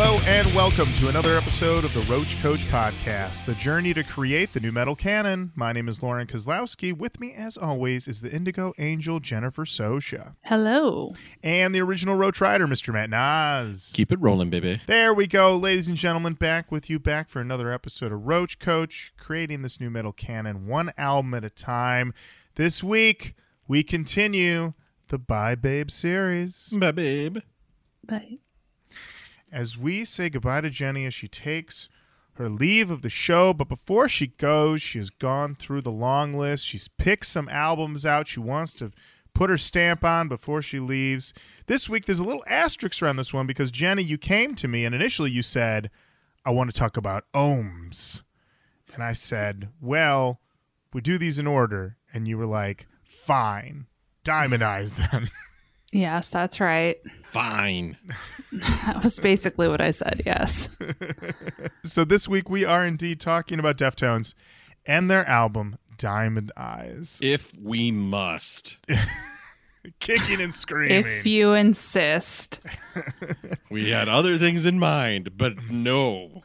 Hello and welcome to another episode of the Roach Koach Podcast, the journey to create the nu metal canon. My name is Lorin Kozlowski. With me, as always, is the Indigo Angel Jennifer Sosha Hello. and the original Roach Rider, Mr. Matt Nas. Keep it rolling, baby. There we go, ladies and gentlemen, back with you, back for another episode of Roach Koach, creating this nu metal canon one album at a time. This week, we continue the Bye Babe series. Bye, babe. But as we say goodbye to Jenny as she takes her leave of the show. But before she goes, she has gone through the long list. She's picked some albums out she wants to put her stamp on before she leaves. This week, there's a little asterisk around this one because Jenny, you came to me and initially you said, I want to talk about ohms. And I said, Well, we do these in order. And you were like, Fine, diamondize them. yes, that's right. Fine. That was basically what I said. Yes. so this week we are indeed talking about Deftones and their album Diamond Eyes. If we must. Kicking and screaming. if you insist. We had other things in mind, but no.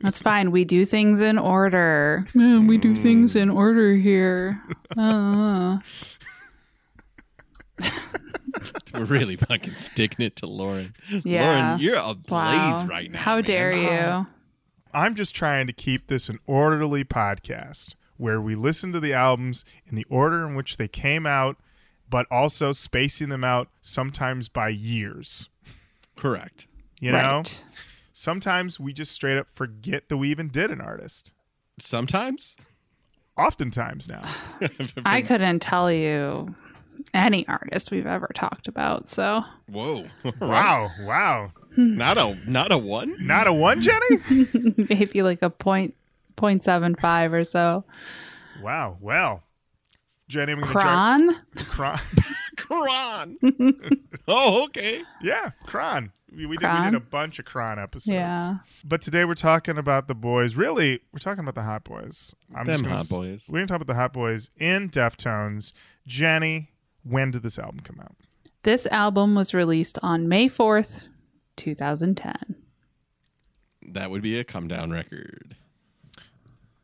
That's fine. We do things in order. Man, we do things in order here. Uh, We're really fucking sticking it to Lorin. Yeah. Lorin, you're ablaze wow. right now. How man. dare you? Uh-huh. I'm just trying to keep this an orderly podcast where we listen to the albums in the order in which they came out, but also spacing them out sometimes by years. Correct. You know? right. Sometimes we just straight up forget that we even did an artist. Sometimes. Oftentimes now. I couldn't tell you any artist we've ever talked about. So Whoa. Wow. Wow. Hmm. Not a not a one? Not a one, Jenny? maybe like a point point seven five or so. wow. Well, Jenny, I'm going to try. Kron. Kron. Kron. oh, okay. Yeah, Kron. We, we, did, we did a bunch of Kron episodes. Yeah. But today we're talking about the boys. Really, we're talking about the Hot Boys. I'm Them just gonna Hot s- Boys. We're going to talk about the Hot Boys in Deftones. Jenny, when did this album come out? This album was released on May 4th, 2010. That would be a come down record.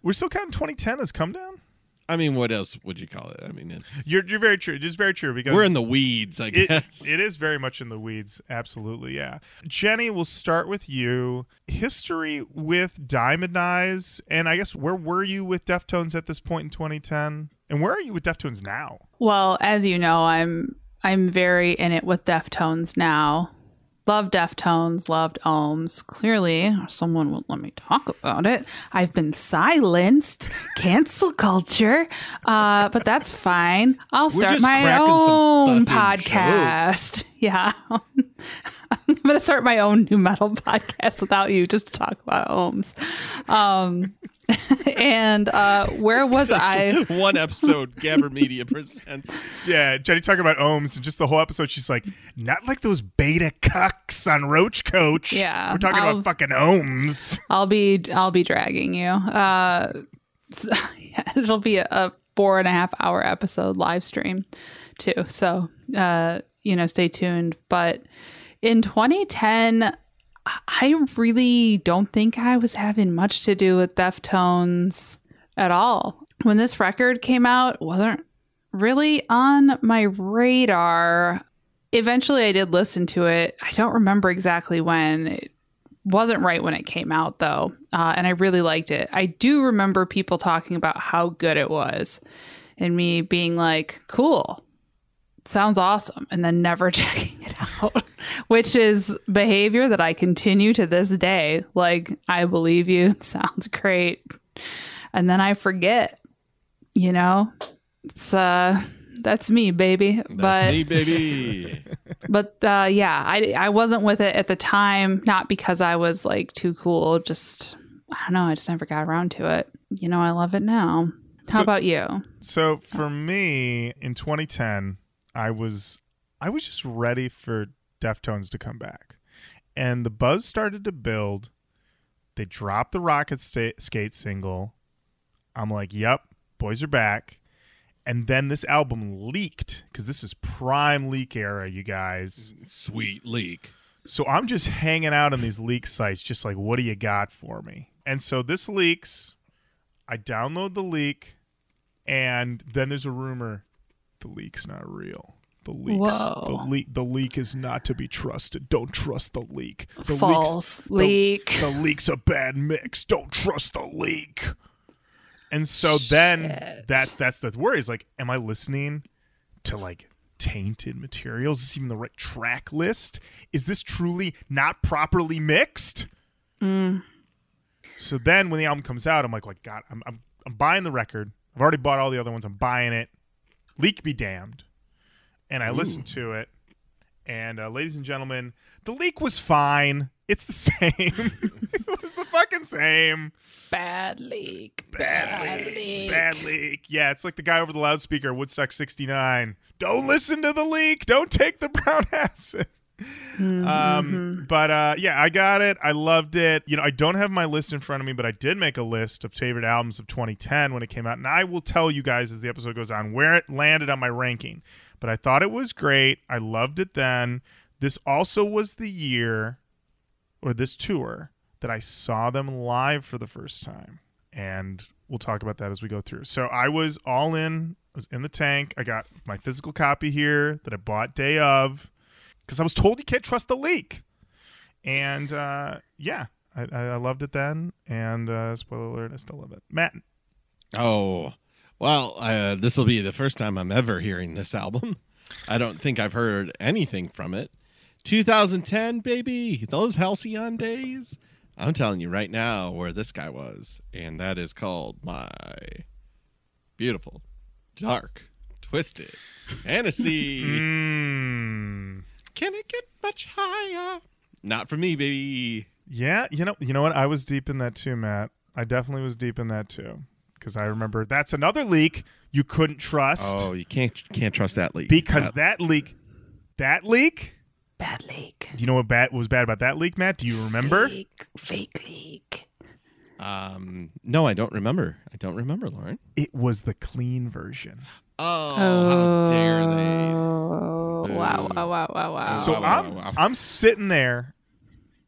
We're still counting 2010 as come down? I mean, what else would you call it? I mean, it's, You're, you're very true. It is very true because we're in the weeds, I it, guess. it is very much in the weeds. Absolutely, yeah. Jenny, we'll start with you. History with Diamond Eyes, and I guess where were you with Deftones at this point in 2010? And where are you with Deftones now? Well, as you know, I'm I'm very in it with Deftones now. Love Deftones, loved Ohms. Clearly, someone won't let me talk about it. I've been silenced. Cancel culture. Uh, but that's fine. I'll start my own fucking podcast. Yeah. I'm going to start my own nu metal podcast without you just to talk about Ohms. Um, and uh, where was I? one episode, Gabber Media presents. Yeah, Jenny talking about ohms and just the whole episode. She's like, not like those beta cucks on Roach Koach. Yeah, we're talking I'll- about fucking ohms. I'll be I'll be dragging you. Uh, so- yeah, it'll be a, a four and a half hour episode live stream too. So uh, you know, stay tuned. But in 2010, I really don't think I was having much to do with Deftones at all. When this record came out, wasn't really on my radar. Eventually, I did listen to it. I don't remember exactly when. It wasn't right when it came out, though, uh, and I really liked it. I do remember people talking about how good it was, and me being like, "Cool, sounds awesome," and then never checking it out, which is behavior that I continue to this day. Like, I believe you, it sounds great, and then I forget. You know, it's uh, that's me, baby. That's but me, baby. but uh, yeah, I I wasn't with it at the time, not because I was like too cool. Just I don't know, I just never got around to it. You know, I love it now. How So- about you? So for me, in 2010, I was I was just ready for Deftones to come back, and the buzz started to build. They dropped the Rocket sta- Skate single. I'm like, "Yep, boys are back." And then this album leaked because this is prime leak era, you guys. Sweet leak. So I'm just hanging out on these leak sites, just like, what do you got for me? And so this leaks. I download the leak, and then there's a rumor the leak's not real. The leak, the leak, the leak is not to be trusted. Don't trust the leak. The leak's- False the- leak. The, leak's a bad mix. Don't trust the leak. And so then that's that's the worry. Is like, am I listening to like tainted materials? Is this even the right track list? Is this truly not properly mixed? So then when the album comes out, I'm like, like God, I'm, I'm I'm buying the record. I've already bought all the other ones. I'm buying it. Leak be damned. And I listened to it. And uh, ladies and gentlemen, the leak was fine. It's the same. it was the fucking same. Bad leak. Bad leak. Bad leak. Yeah, it's like the guy over the loudspeaker, Woodstock 69. Don't listen to the leak. Don't take the brown acid. Um, but uh, yeah, I got it. I loved it. You know, I don't have my list in front of me, but I did make a list of favorite albums of 2010 when it came out, and I will tell you guys as the episode goes on where it landed on my ranking. But I thought it was great. I loved it then. This also was the year, or this tour, that I saw them live for the first time, and we'll talk about that as we go through. So I was all in. I was in the tank. I got my physical copy here that I bought day of because I was told you can't trust the leak. And uh, yeah, I, I loved it then. And uh, spoiler alert, I still love it. Matt, Oh, well, uh, this will be the first time I'm ever hearing this album. I don't think I've heard anything from it. 2010, baby, those halcyon days. I'm telling you right now where this guy was, and that is called my beautiful, dark, twisted fantasy. mm, Can it get much higher? Not for me, baby. yeah, you know, you know what? I was deep in that too, Matt. I definitely was deep in that too because I remember that's another leak you couldn't trust Oh, you can't can't trust that leak because That's- that leak, that leak. Bad leak. Do you know what bad was bad about that leak, Matt? Do you remember? Fake, fake leak. Um, no, I don't remember. I don't remember, Lorin. It was the clean version. Oh, how dare they? Oh, wow, wow, wow, wow, wow. So wow, wow, I'm wow. I'm sitting there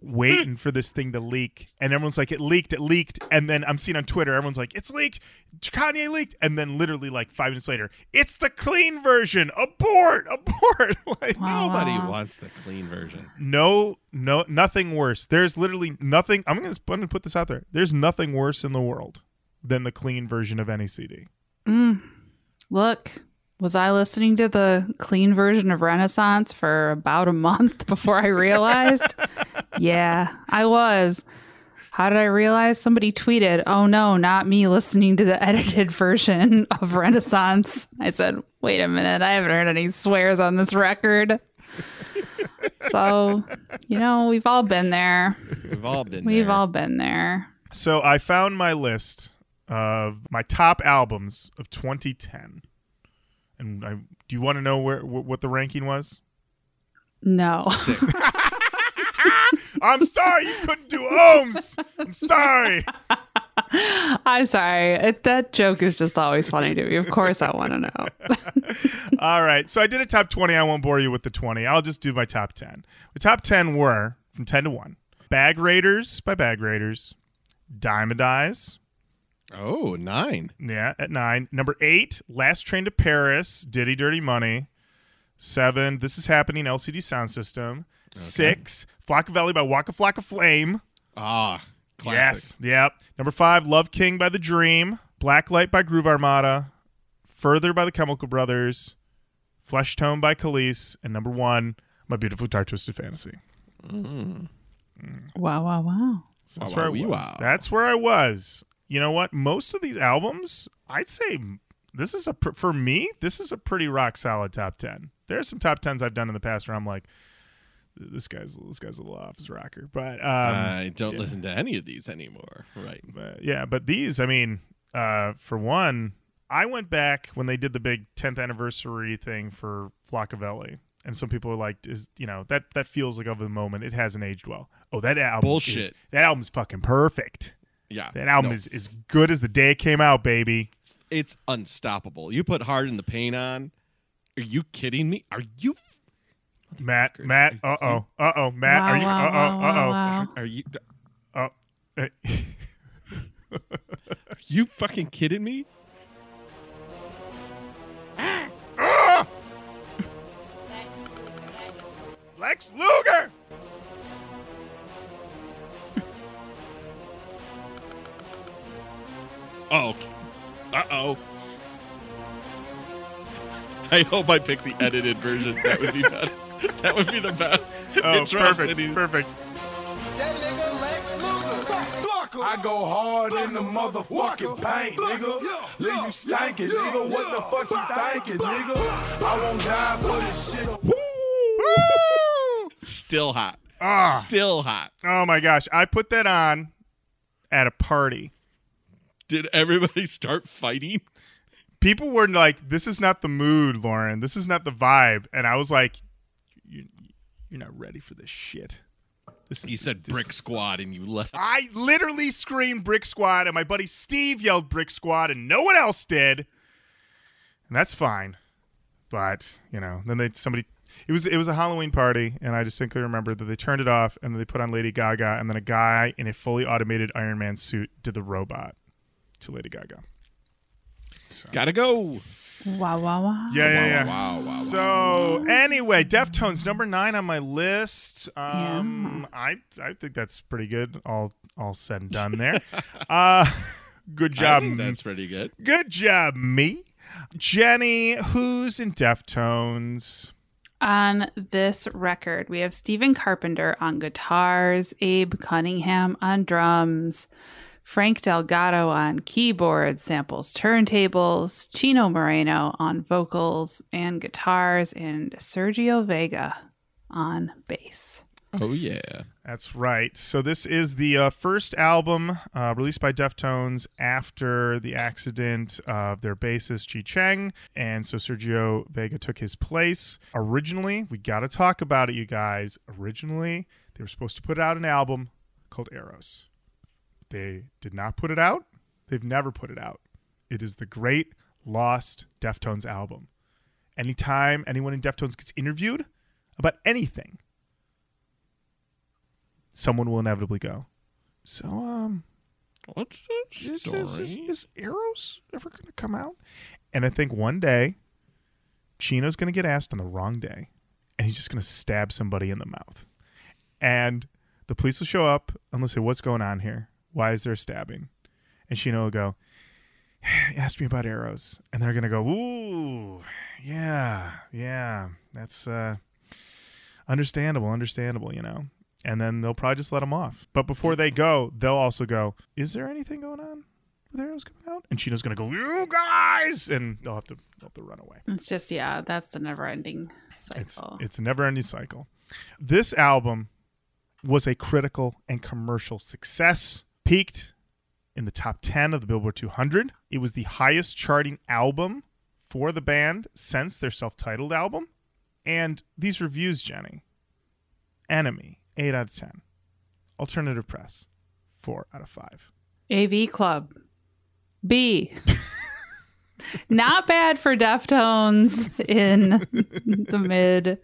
waiting for this thing to leak, and everyone's like, "It leaked, it leaked," and then I'm seeing on Twitter, everyone's like, "It's leaked, Kanye leaked," and then literally like five minutes later, it's the clean version. Abort, abort! like, Wow. Nobody Wow. wants the clean version. no, no, nothing worse. There's literally nothing. I'm gonna, I'm gonna put this out there. There's nothing worse in the world than the clean version of any CD. Mm. Look, was I listening to the clean version of Renaissance for about a month before I realized? yeah, I was. How did I realize? Somebody tweeted, Oh no, not me listening to the edited version of Renaissance. I said, Wait a minute, I haven't heard any swears on this record. so, you know, we've all been there. We've all been. We've there. all been there. So I found my list of my top albums of 2010, and I, do you want to know where wh- what the ranking was? No. I'm sorry you couldn't do ohms. I'm sorry. I'm sorry. It, that joke is just always funny to me. Of course, I want to know. All right, so I did a top 20. I won't bore you with the 20. I'll just do my top 10. The top 10 were from 10 to 1. Bag Raiders by Bag Raiders. Diamond Eyes, Oh, nine. yeah, at 9. Number 8, Last Train to Paris, Diddy Dirty Money. 7, This Is Happening, LCD Soundsystem. 6, Flockaveli by Waka Flocka Flame. Ah, classic. Yes. Yep. Number five, Love King by The-Dream. Blacklight by Groove Armada. Further by the Chemical Brothers. Flesh Tone by Kelis. And number one, My Beautiful Dark Twisted Fantasy. Wow, wow, wow. That's Wow, where I wow, wee, was. wow. That's where I was. You know what? Most of these albums, I'd say this is a for me. This is a pretty rock solid top ten. There are some top tens I've done in the past where I'm like, this guy's this guy's a little off his rocker. But um, I don't listen to any of these anymore. Right. But yeah, but these, I mean, uh, for one, I went back when they did the big 10th anniversary thing for Flockaveli. And some people are like, "Is you know that that feels like of the moment? It hasn't aged well." Oh, that album is- Bullshit. that album's fucking perfect. Yeah. That album no, is as good as the day it came out, baby. It's unstoppable. You put Hard in the Paint on. Are you kidding me? Are you? Matt, Matt, uh oh, uh oh, Matt, Wow, are you? wow, uh oh, wow, uh wow. Are you oh, oh. are you fucking kidding me? Lex Luger. Oh. Uh oh. I hope I pick the edited version. That would be better. That would be the best. Oh, It drops perfect, and he- perfect. That nigga Lex Luger. I go hard in the motherfucking paint, nigga. Leave you stankin', nigga. What the fuck you thinking, nigga? I won't die for this shit. Still hot. Ah, Still hot. oh my gosh, I put that on at a party. Did everybody start fighting? People were like, "This is not the mood, Lorin. This is not the vibe," and I was like, "You, you're not ready for this shit." This is You said this brick squad and you left. I literally screamed Brick Squad, and my buddy Steve yelled Brick Squad, and no one else did. And that's fine. But, you know, then they somebody it was it was a Halloween party, and I distinctly remember that they turned it off and then they put on Lady Gaga, and then a guy in a fully automated Iron Man suit did the robot to Lady Gaga. Gotta go. Wow, wow, wow. Yeah, yeah, yeah. Wow, wow, wow. So anyway, Deftones number nine on my list. Um, I I think that's pretty good. All all said and done there. uh, good I job. think that's pretty good. Good job, me. Jenny, who's in Deftones? On this record, we have Stephen Carpenter on guitars, Abe Cunningham on drums, Frank Delgado on keyboards, samples, turntables, Chino Moreno on vocals and guitars, and Sergio Vega on bass. Oh yeah. That's right. So this is the uh, first album uh, released by Deftones after the accident of their bassist Chi Cheng, and so Sergio Vega took his place. Originally, we got to talk about it, you guys. Originally, they were supposed to put out an album called Eros. They did not put it out. They've never put it out. It is the great lost Deftones album. Anytime anyone in Deftones gets interviewed about anything, someone will inevitably go. So, um, What's the is, story? is, is, is Eros ever going to come out? And I think one day, Chino's going to get asked on the wrong day, and he's just going to stab somebody in the mouth. And the police will show up and they'll say, What's going on here? Why is there stabbing? And Chino will go, Ask me about Eros. And they're going to go, Ooh, yeah, yeah, that's uh, understandable, understandable, you know? And then they'll probably just let them off. But before they go, they'll also go, Is there anything going on with Eros coming out? And Chino's going to go, You guys! And they'll have to, they'll have to run away. It's just, yeah, that's the never ending It's cycle. it's a never ending cycle. This album was a critical and commercial success. Peaked in the top 10 of the Billboard 200. It was the highest charting album for the band since their self-titled album. And these reviews, Jenny. NME, 8 out of 10. Alternative Press, 4 out of 5. AV Club. B. Not bad for Deftones in the mid,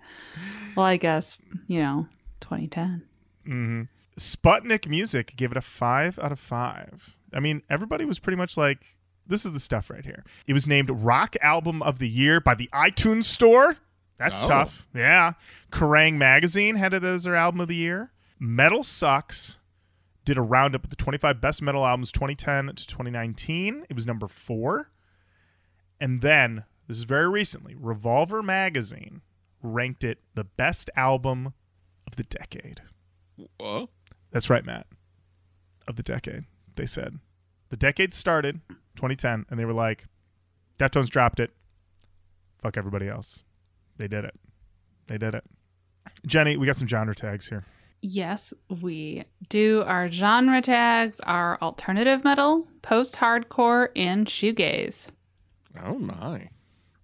well, I guess, you know, 2010. Sputnik Music gave it a five out of five. I mean, everybody was pretty much like, this is the stuff right here. It was named Rock Album of the Year by the iTunes Store. That's Oh. tough. Yeah. Kerrang! Magazine had it as their album of the year. Metal Sucks did a roundup of the 25 best metal albums 2010 to 2019. It was number four. And then, this is very recently, Revolver Magazine ranked it the best album of the decade. Whoa. That's right, Matt. Of the decade, they said. The decade started 2010, and they were like, Deftones dropped it. Fuck everybody else. They did it. They did it. Jenny, we got some genre tags here. Yes, we do. Our genre tags are alternative metal, post hardcore, and shoegaze. Oh my.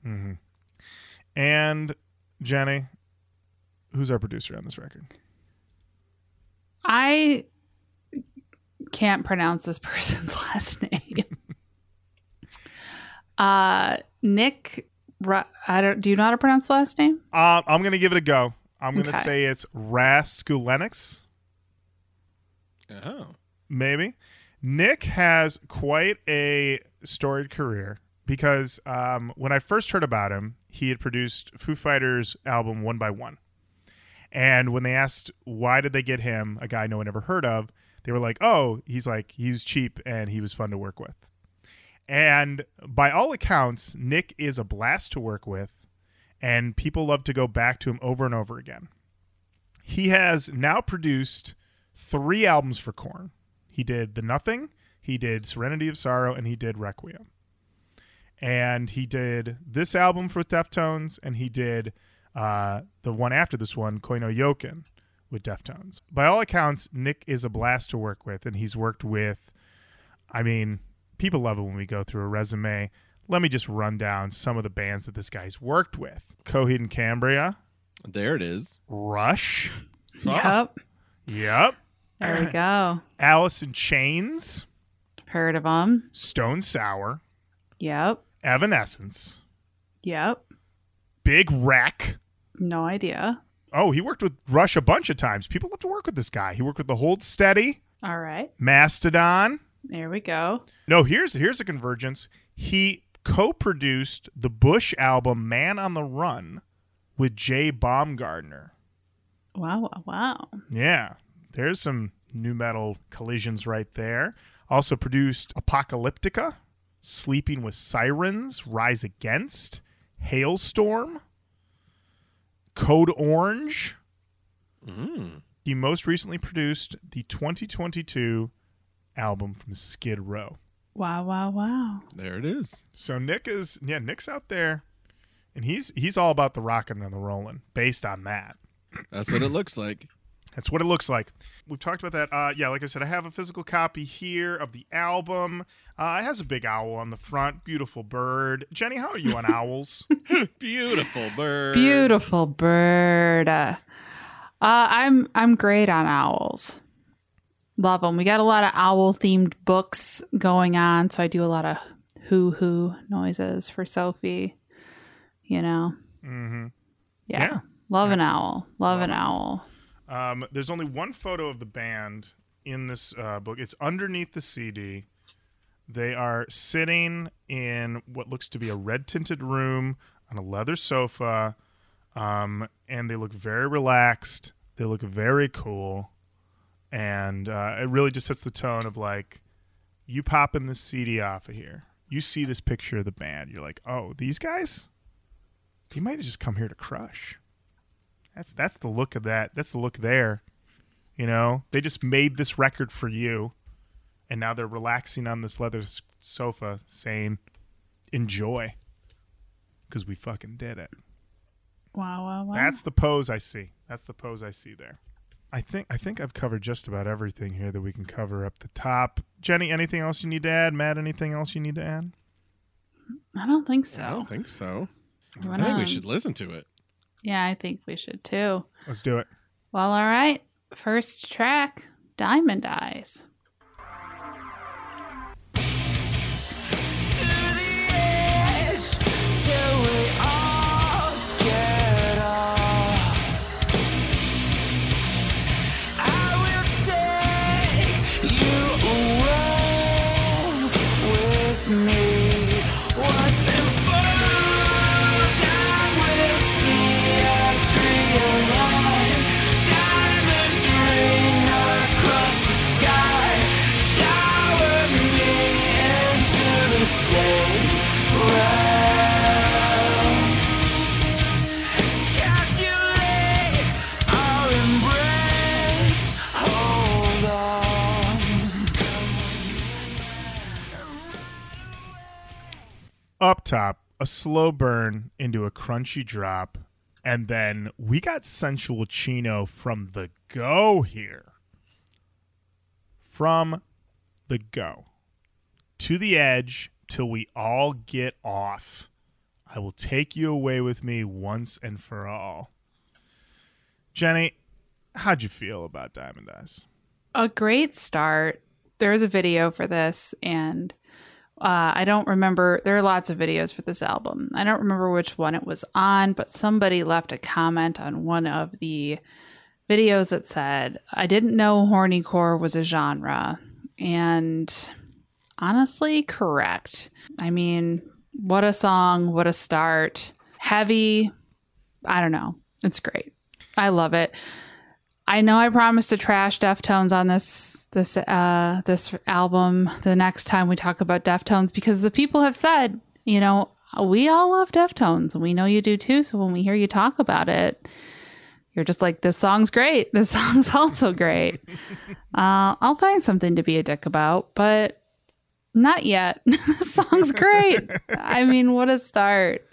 Mm-hmm. And Jenny, who's our producer on this record? I can't pronounce this person's last name. uh, Nick, I don't. Do you know how to pronounce the last name? Um, I'm gonna give it a go. I'm going to Okay. say it's Raskulinecz, Oh. maybe. Nick has quite a storied career because um, when I first heard about him, he had produced Foo Fighters' album One by One. And when they asked why did they get him, a guy no one ever heard of, they were like, "Oh, he's like he was cheap and he was fun to work with." And by all accounts, Nick is a blast to work with, and people love to go back to him over and over again. He has now produced three albums for Korn. He did The Nothing, he did Serenity of Sorrow, and he did Requiem. And he did this album for Deftones, and he did uh, the one after this one, Koi No Yokan, with Deftones. By all accounts, Nick is a blast to work with, and he's worked with, I mean, people love it when we go through a resume. Let me just run down some of the bands that this guy's worked with Coheed and Cambria, There it is. Rush, Yep. yep, There we go. Alice in Chains, Heard of them. Stone Sour, Yep. Evanescence, Yep. Big Wreck. No idea. Oh, he worked with Rush a bunch of times. People love to work with this guy. He worked with the Hold Steady, All right. Mastodon. There we go. No, here's here's a convergence. He co-produced the Bush album "Man on the Run" with Jay Baumgardner. Wow. Wow. Wow. Yeah, there's some nu metal collisions right there. Also produced Apocalyptica, Sleeping with Sirens, Rise Against, Halestorm, Code Orange. Mm. He most recently produced the 2022 album from Skid Row. Wow. Wow. Wow. There it is. So Nick is yeah, Nick's out there and he's he's all about the rocking and the rolling based on that. That's what it looks like. That's what it looks like. We've talked about that. Uh, yeah, like I said, I have a physical copy here of the album. Uh, it has a big owl on the front. Beautiful bird. Jenny, how are you on owls? Beautiful bird. Beautiful bird. Uh, I'm I'm great on owls. Love them. We got a lot of owl themed books going on, so I do a lot of hoo hoo noises for Sophie. You know. mm-hmm. Yeah. Yeah. Love an owl. Love an owl. Um, there's only one photo of the band in this uh, book. It's underneath the CD. They are sitting in what looks to be a red tinted room on a leather sofa, um, and they look very relaxed. They look very cool, and uh, it really just sets the tone of like, you popping the CD off of here. You see this picture of the band, you're like, oh, these guys, they might have just come here to crush. That's that's the look of that. That's the look there. You know, they just made this record for you, and now they're relaxing on this leather sofa, saying, "Enjoy," because we fucking did it. Wow, wow, wow. That's the pose I see. That's the pose I see there. I think I think I've covered just about everything here that we can cover up the top. Jenny, anything else you need to add? Matt, anything else you need to add? I don't think so. I don't think so. You I think we should listen to it. Yeah, I think we should too. Let's do it. Well, all right. First track, Diamond Eyes. Up top, a slow burn into a crunchy drop, and then we got sensual chino from the go here. From the go. To the edge till we all get off. I will take you away with me once and for all. Jenny, how'd you feel about Diamond Eyes? A great start. There was a video for this, and Uh, I don't remember. There are lots of videos for this album. I don't remember which one it was on, but somebody left a comment on one of the videos that said, I didn't know hornycore was a genre. And honestly, correct. I mean, what a song, what a start. Heavy. I don't know. It's great. I love it. I know I promised to trash Deftones on this this uh this album the next time we talk about Deftones because the people have said, you know, we all love Deftones and we know you do too. So when we hear you talk about it, you're just like, this song's great. This song's also great. uh, I'll find something to be a dick about, but not yet. this song's great. I mean, what a start.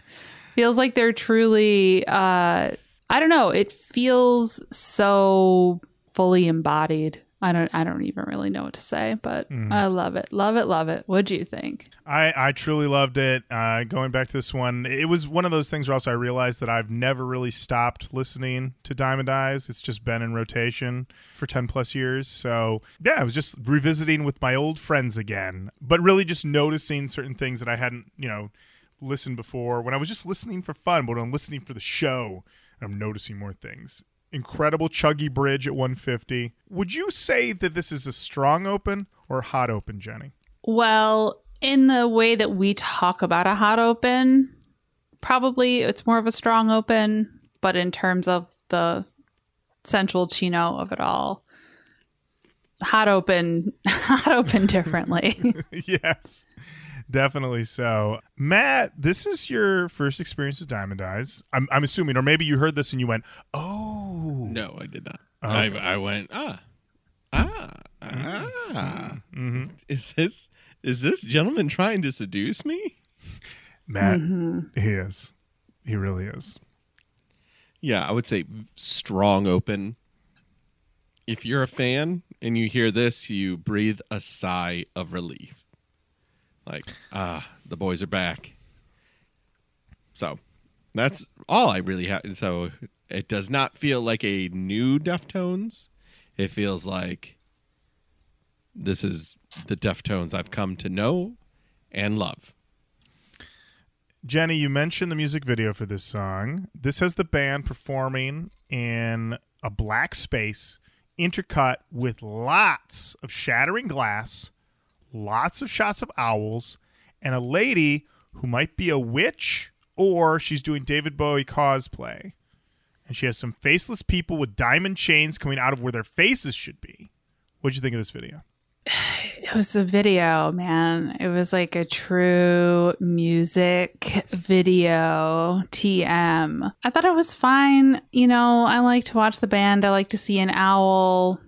Feels like they're truly uh I don't know. It feels so fully embodied. I don't. I don't even really know what to say, but Mm-hmm. I love it. Love it. Love it. What do you think? I, I truly loved it. Uh, going back to this one, it was one of those things where also I realized that I've never really stopped listening to Diamond Eyes. It's just been in rotation for 10 plus years. So, yeah, I was just revisiting with my old friends again, but really just noticing certain things that I hadn't, you know, listened before when I was just listening for fun, but when I'm listening for the show, I'm noticing more things. Incredible chuggy bridge at 150. Would you say that this is a strong open or a hot open, Jenny? Well, in the way that we talk about a hot open, probably it's more of a strong open, but in terms of the central chino of it all, hot open, hot open differently. yes, definitely so. Matt, this is your first experience with Diamond Eyes. I'm, I'm assuming, or maybe you heard this and you went, "Oh, No, I did not. Okay. I, I went ah ah ah. Is this is this gentleman trying to seduce me? Matt, he is. He really is." Yeah, I would say strong open. If you're a fan and you hear this, you breathe a sigh of relief. Like, ah, the boys are back. So that's all I really have. So it does not feel like a new Deftones. It feels like this is the Deftones I've come to know and love. Jenny, you mentioned the music video for this song. This has the band performing in a black space, intercut with lots of shattering glass, lots of shots of owls, and a lady who might be a witch or she's doing David Bowie cosplay. And she has some faceless people with diamond chains coming out of where their faces should be. What'd you think of this video? it was a video, man. It was like a true music video TM. I thought it was fine. You know, I like to watch the band. I like to see an owl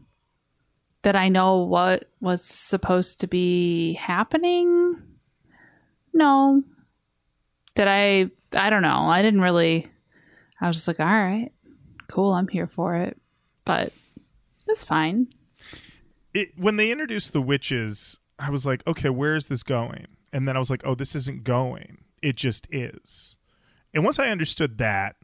that I know what was supposed to be happening. No. Did I I don't know. I didn't really I was just like, all right, cool, I'm here for it. But it's fine. it when they introduced the witches, I was like, okay, where is this going? And then I was like, oh, this isn't going. It just is. And once I understood that,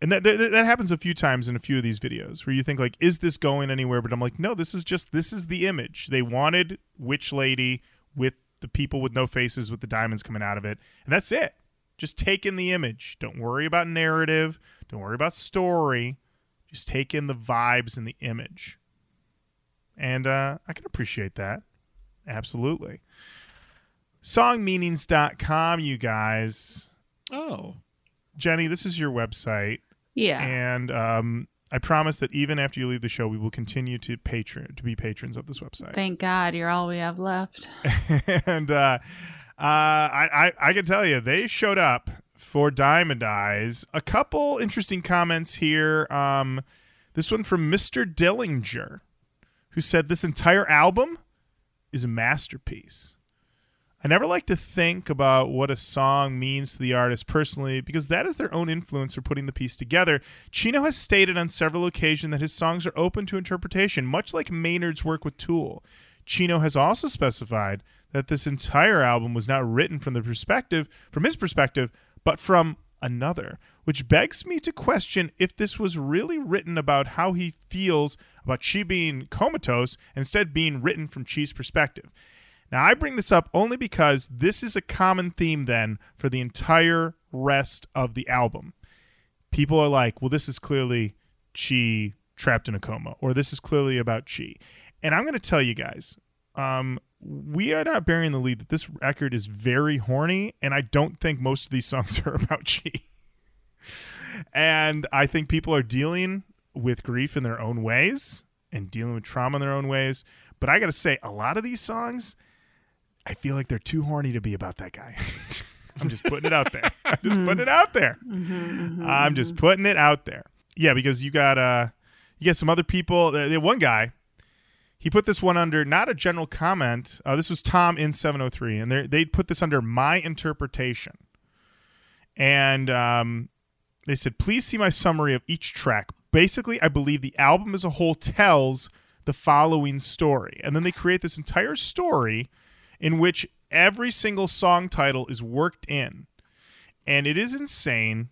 and that that, that happens a few times in a few of these videos where you think like, is this going anywhere? But I'm like, no, this is just this is the image. They wanted witch lady with the people with no faces with the diamonds coming out of it, and that's it. Just take in the image. Don't worry about narrative. Don't worry about story. Just take in the vibes and the image and uh, I can appreciate that. Absolutely. Songmeanings.com, you guys. Oh, Jenny, this is your website, Yeah. and um, I promise that even after you leave the show, we will continue to patron to be patrons of this website. Thank God you're all we have left. and uh, uh, I, I I can tell you, they showed up for Diamond Eyes. A couple interesting comments here. Um, this one from Mister Dillinger, who said this entire album is a masterpiece. I never like to think about what a song means to the artist personally because that is their own influence for putting the piece together. Chino has stated on several occasions that his songs are open to interpretation, much like Maynard's work with Tool. Chino has also specified that this entire album was not written from the perspective from his perspective, but from another, which begs me to question if this was really written about how he feels about Chi being comatose instead being written from Chi's perspective. Now, I bring this up only because this is a common theme then for the entire rest of the album. People are like, well, this is clearly Chi trapped in a coma, or this is clearly about Chi. And I'm going to tell you guys, um, we are not bearing the lead that this record is very horny, and I don't think most of these songs are about Chi. and I think people are dealing with grief in their own ways and dealing with trauma in their own ways. But I got to say, a lot of these songs, I feel like they're too horny to be about that guy. I'm just putting it out there. I'm just putting it out there. I'm just putting it out there. Yeah, because you got uh, you got some other people. The, the one guy, he put this one under not a general comment. Uh, this was Tom in 703, and they they put this under my interpretation. And um, they said, please see my summary of each track. Basically, I believe the album as a whole tells the following story. And then they create this entire story in which every single song title is worked in. And it is insane.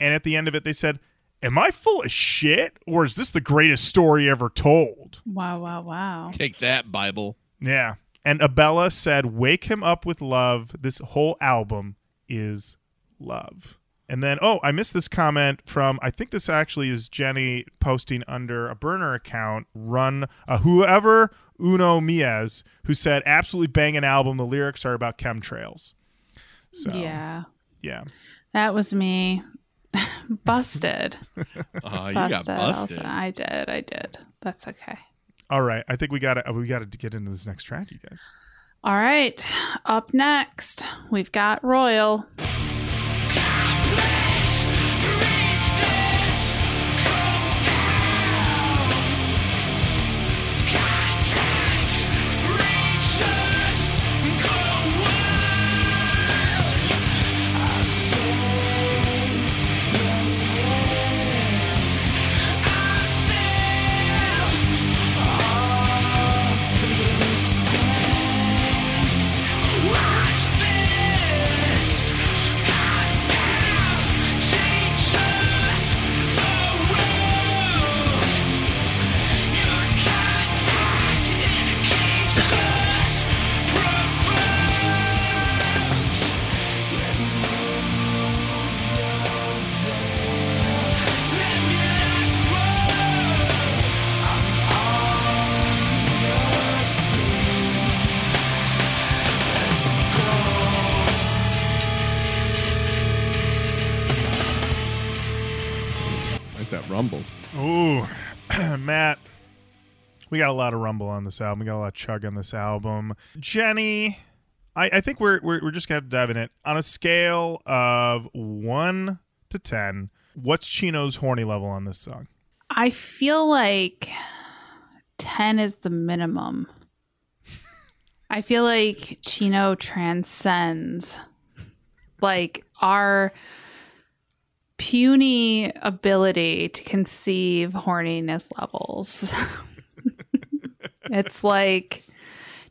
And at the end of it, they said, Am I full of shit? Or is this the greatest story ever told? Wow, wow, wow. Take that, Bible. Yeah. And Abella said, Wake him up with love. This whole album is love. And then, oh, I missed this comment from, I think this actually is Jenny posting under a burner account, run uh, whoever Uno Miez, who said, absolutely banging album. The lyrics are about chemtrails. So, Yeah. yeah. That was me. busted. Uh, you busted. got busted. Also. I did. I did. That's okay. All right. I think we got to we got to get into this next track, you guys. All right. Up next, we've got Royal. We got a lot of rumble on this album. We got a lot of chug on this album. Jenny, I, I think we're, we're we're just gonna have to dive in it on a scale of one to ten. What's Chino's horny level on this song? I feel like 10 is the minimum. I feel like Chino transcends like our puny ability to conceive horniness levels. it's like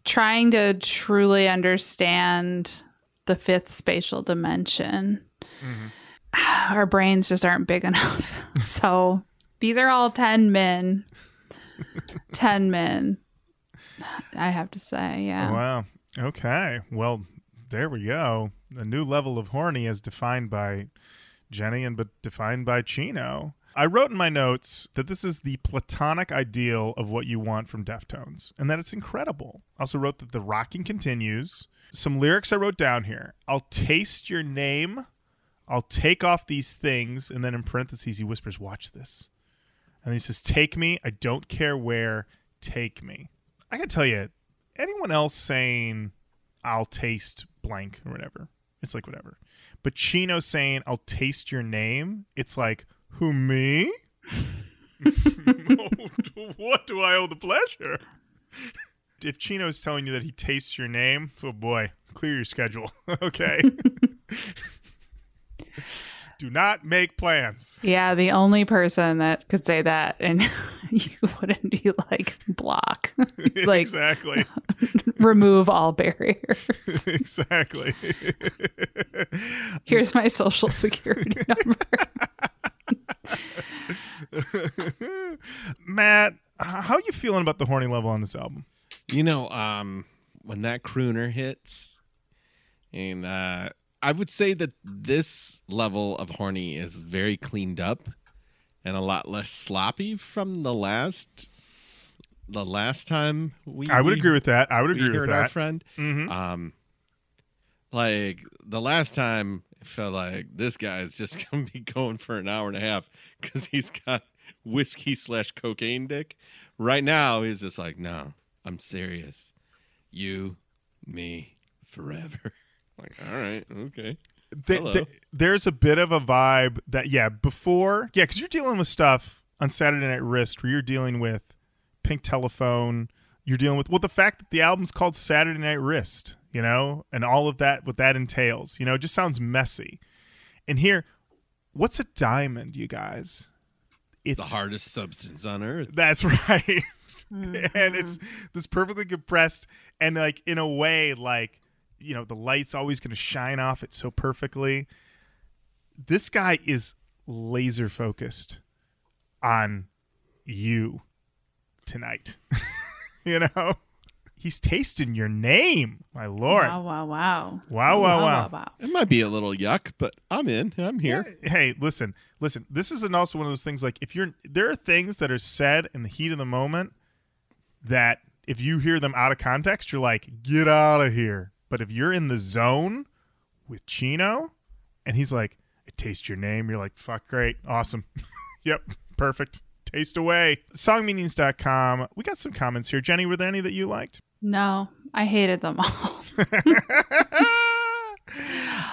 trying to truly understand the fifth spatial dimension. Mm-hmm. Our brains just aren't big enough. so these are all 10 men. 10 men. I have to say, yeah. Wow. Okay. Well, there we go. A new level of horny as defined by Jenny and but defined by Chino. I wrote in my notes that this is the platonic ideal of what you want from Deftones and that it's incredible. I also wrote that the rocking continues. Some lyrics I wrote down here. I'll taste your name. I'll take off these things. And then in parentheses, he whispers, Watch this. And he says, Take me. I don't care where. Take me. I can tell you, anyone else saying, I'll taste blank or whatever, it's like whatever. But Chino saying, I'll taste your name, it's like, who, me? what do I owe the pleasure? If Chino's telling you that he tastes your name, oh boy, clear your schedule. okay. do not make plans. Yeah, the only person that could say that and you wouldn't be like block. like exactly. remove all barriers. exactly. Here's my social security number. Matt, how you feeling about the horny level on this album? You know, um, when that crooner hits, and uh, I would say that this level of horny is very cleaned up and a lot less sloppy from the last the last time we. I would agree with that. I would agree with heard our that. friend. Mhm. Um, like the last time, felt like this guy's just gonna be going for an hour and a half because he's got whiskey slash cocaine dick. Right now, he's just like, no, I'm serious. You, me, forever. like, all right, okay. Th- Hello. there's a bit of a vibe that yeah before yeah because you're dealing with stuff on Saturday Night Wrist where you're dealing with Pink Telephone you're dealing with well the fact that the album's called Saturday Night Wrist you know and all of that what that entails you know it just sounds messy. And here what's a diamond you guys? It's The hardest substance on earth. that's right. Mm-hmm. And it's this perfectly compressed and like in a way like you know the light's always going to shine off it so perfectly. This guy is laser focused on you tonight you know he's tasting your name my lord Wow, wow, wow. Wow, wow, wow. It might be a little yuck, but I'm in. I'm here. Yeah, Hey, listen, listen. This isn't also one of those things like if you're there are things that are said in the heat of the moment that if you hear them out of context, you're like, get out of here. But if you're in the zone with Chino and he's like, I taste your name, you're like, fuck, great, awesome. yep, perfect. Taste away. Songmeanings.com. We got some comments here. Jenny, were there any that you liked? No, I hated them all.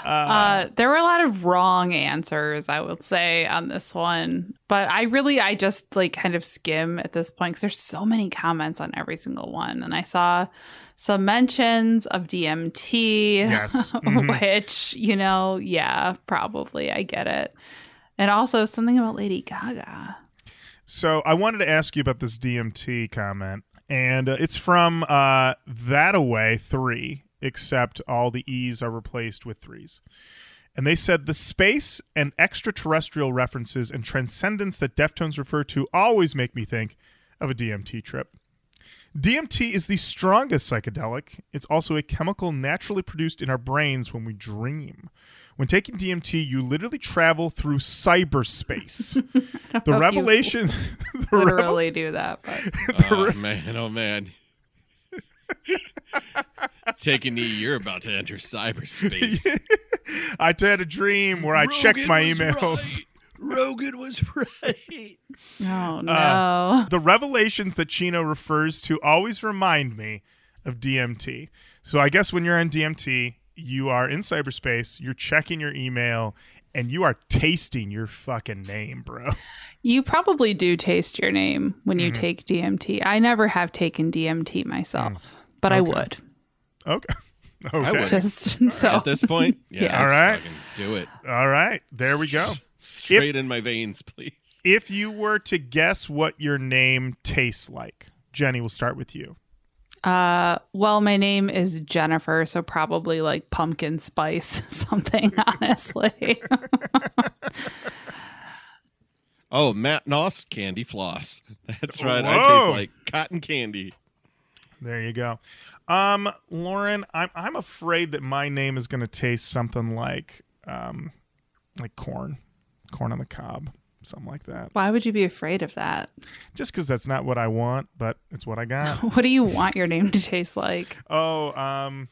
Uh, there were a lot of wrong answers, I would say, on this one. But I really, I just like kind of skim at this point because there's so many comments on every single one. And I saw some mentions of DMT, Yes. Mhm. which, you know, yeah, probably. I get it. And also something about Lady Gaga. So I wanted to ask you about this DMT comment, and uh, it's from uh, That Away Three, except all the E's are replaced with threes. And they said the space and extraterrestrial references and transcendence that Deftones refer to always make me think of a DMT trip. DMT is the strongest psychedelic. It's also a chemical naturally produced in our brains when we dream. When taking DMT, you literally travel through cyberspace. the you revelation, the revel- Literally do that. But Oh man, oh man. Take a knee, you're about to enter cyberspace. I had a dream where I checked my emails. Rogan was right. oh no. Uh, The revelations that Chino refers to always remind me of DMT. So I guess when you're in DMT, you are in cyberspace, you're checking your email, and you are tasting your fucking name, bro. You probably do taste your name when Mm-hmm. you take DMT. I never have taken DMT myself, but I Mm. Okay. would. Okay. I Okay. would. Just so At this point, yeah, Yeah. All right. do it. All right. There we go. Straight in my veins, please. If you were to guess what your name tastes like, Jenny, we'll start with you. Uh well my name is Jennifer, so probably like pumpkin spice something, honestly. Oh, Matt Noss, candy floss. That's right. I taste like cotton candy. There you go. Um, Lorin, I'm I'm afraid that my name is going to taste something like um, like corn, corn on the cob, something like that. Why would you be afraid of that? Just because that's not what I want, but it's what I got. What do you want your name to taste like? oh, um,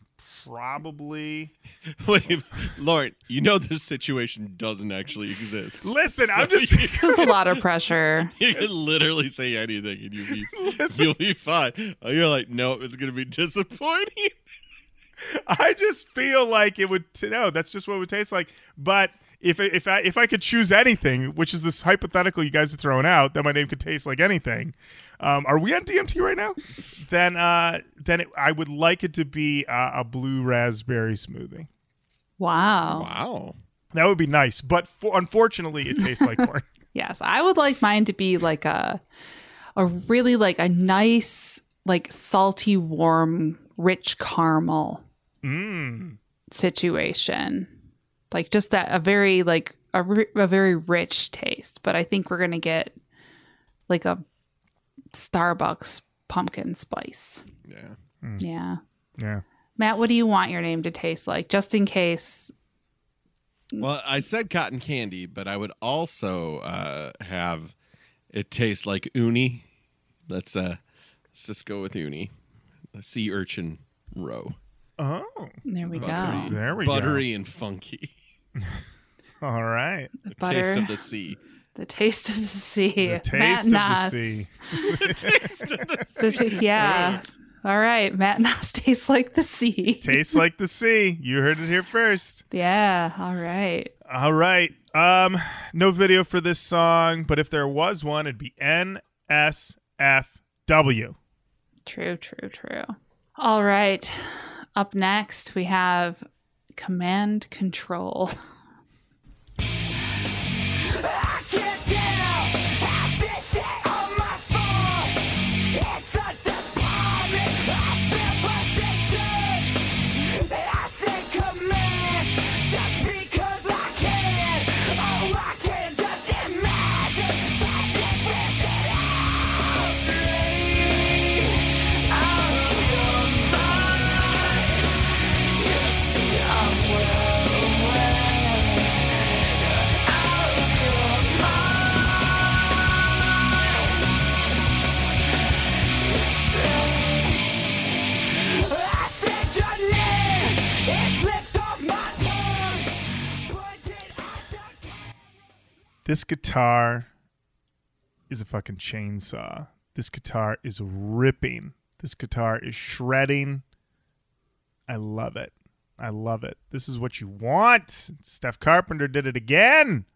probably. Wait, Lorin, you know this situation doesn't actually exist. Listen, I'm just. you- This is a lot of pressure. You can literally say anything and you'll be Listen. you'll be fine. Oh, You're like, no, it's gonna be disappointing. I just feel like it would. T- no, that's just what it would taste like. But if I- if I if I could choose anything, which is this hypothetical you guys are throwing out, that my name could taste like anything. Um, are we on DMT right now? Then uh, then it, I would like it to be uh, a blue raspberry smoothie. Wow. Wow. That would be nice, but for, unfortunately, it tastes like corn. Yes, I would like mine to be like a a really like a nice like salty warm rich caramel Mm. situation. Like just that a very like a, a very rich taste, but I think we're going to get like a Starbucks pumpkin spice. Yeah. Yeah. Yeah. Matt, what do you want your name to taste like? Just in case. Well, I said cotton candy, but I would also uh, have it taste like uni. Let's uh, let's just go with uni. A sea urchin roe. Oh. There we Buttery, go. There we go. buttery and funky. All right. The Taste butter. of the sea. The taste of the sea. The taste Matt of the Noss. sea. Taste of the The t- yeah. All right. Matt Noss tastes like the sea. Tastes like the sea. You heard it here first. yeah. All right. All right. Um, no video for this song, but if there was one, it'd be NSFW. True, true, true. All right. Up next, we have Command Control. This guitar is a fucking chainsaw. This guitar is ripping. This guitar is shredding. I love it. I love it. This is what you want. Steph Carpenter did it again.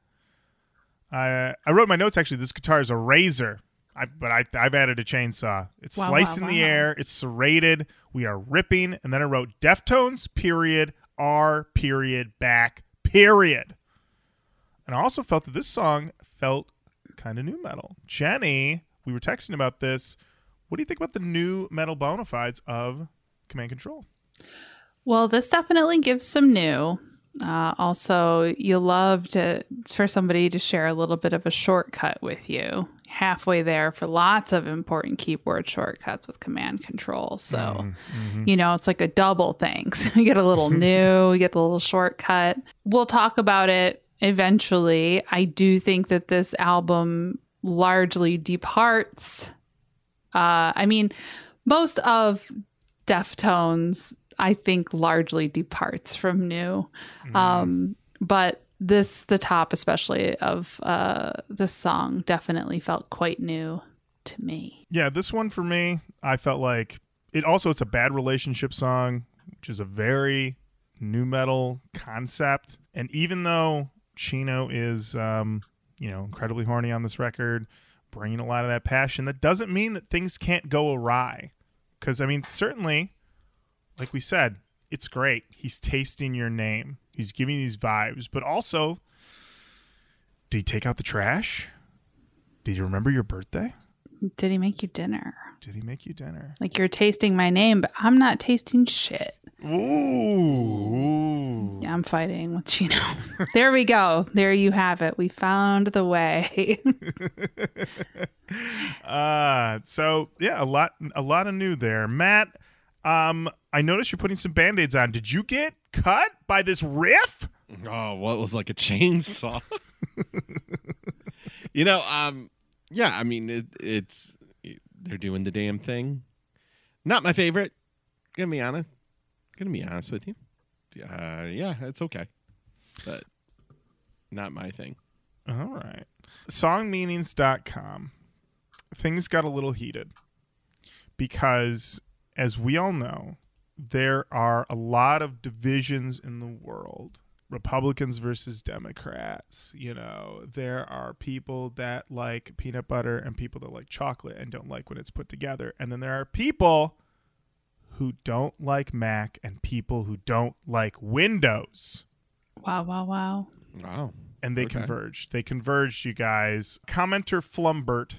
I I wrote my notes actually. This guitar is a razor, I, but I I've added a chainsaw. It's Wow, slicing wow, the wow. air. It's serrated. We are ripping, and then I wrote Deftones period R period back period. And I also felt that this song felt kind of nu metal. Jenny, we were texting about this. What do you think about the nu metal bona fides of Command Control? Well, this definitely gives some new. Uh, also, you love to for somebody to share a little bit of a shortcut with you halfway there for lots of important keyboard shortcuts with command control. So, you know, it's like a double thing. So you get a little new, you get the little shortcut. We'll talk about it eventually. I do think that this album largely departs. Uh, I mean, most of Deftones, I think, largely departs from new. Um, but this, the top especially of uh, this song, definitely felt quite new to me. Yeah, this one for me, I felt like it also it's a bad relationship song, which is a very nu metal concept. And even though Chino is um, you know, incredibly horny on this record, bringing a lot of that passion, that doesn't mean that things can't go awry. Cuz I mean, certainly like we said, it's great. He's tasting your name. He's giving you these vibes, but also did he take out the trash? Did you remember your birthday? Did he make you dinner? Did he make you dinner? Like you're tasting my name, but I'm not tasting shit. Ooh. Yeah, I'm fighting with Chino. there we go. There you have it. We found the way. Uh, so yeah, a lot, a lot of new there. Matt, um, I noticed you're putting some band-aids on. Did you get cut by this riff? Oh, what was like a chainsaw? you know, um, yeah. I mean, it, it's they're doing the damn thing. Not my favorite. Gonna be honest. Gonna be honest with you. Uh, yeah, it's okay, but not my thing. All right. Songmeanings.com. Things got a little heated because, as we all know, there are a lot of divisions in the world. Republicans versus Democrats. You know, there are people that like peanut butter and people that like chocolate and don't like when it's put together. And then there are people who don't like Mac and people who don't like Windows wow, wow, wow. Wow. and they Okay. converged. They converged, you guys. Commenter Flumbert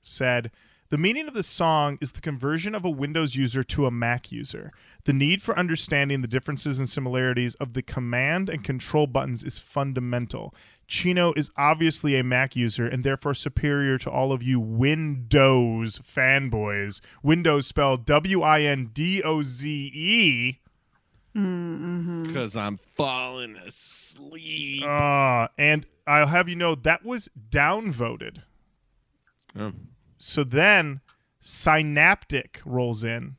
said, The meaning of this song is the conversion of a Windows user to a Mac user. The need for understanding the differences and similarities of the command and control buttons is fundamental. Chino is obviously a Mac user and therefore superior to all of you Windows fanboys. Windows spelled W I N D O Z E. Because I'm falling asleep. Uh, and I'll have you know that was downvoted. Oh. So then Synaptic rolls in,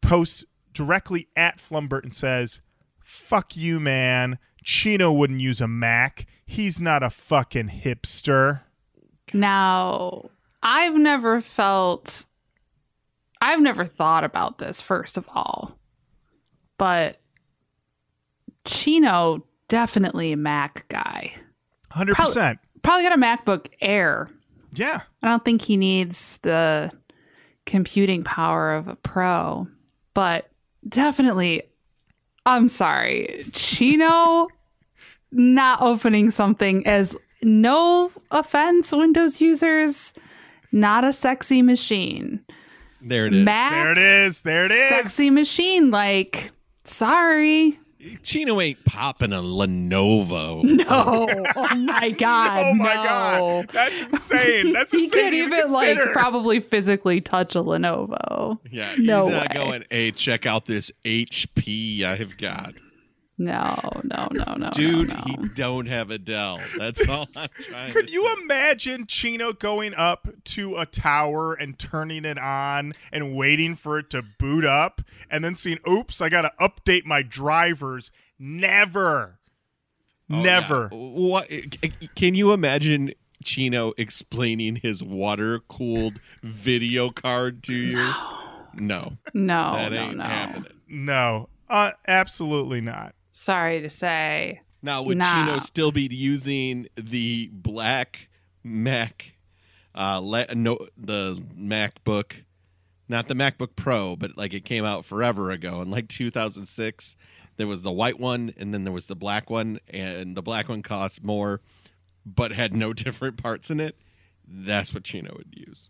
posts directly at Flumbert and says, Fuck you, man. Chino wouldn't use a Mac. He's not a fucking hipster. Now, I've never felt, I've never thought about this, first of all, but Chino, definitely a Mac guy. 100%. Probably got a MacBook Air. Yeah. I don't think he needs the computing power of a pro, but definitely, I'm sorry, Chino not opening something as no offense, Windows users, not a sexy machine. There it is. Mac, There it is. There it is. sexy machine. Like, sorry. Chino ain't popping a Lenovo. No. Oh my oh God. Oh my no. god. That's insane. That's He insane. can't even like probably physically touch a Lenovo. Yeah, No he's not way. going. Hey, check out this HP I've got, No, no, no, no, dude. no, no. He don't have a Dell. That's all I'm trying. Could to you say. imagine Chino going up to a tower and turning it on and waiting for it to boot up and then seeing, oops, I got to update my drivers? Never. Oh, Never. yeah. What? Can you imagine Chino explaining his water cooled video card to you? No, no, that no, no. happening. No. Uh, absolutely not. Sorry to say. Now, would Nah. Chino still be using the black Mac, uh, le- no, the MacBook, not the MacBook Pro, but like it came out forever ago in like 2006. There was the white one, and then there was the black one, and the black one cost more, but had no different parts in it. That's what Chino would use,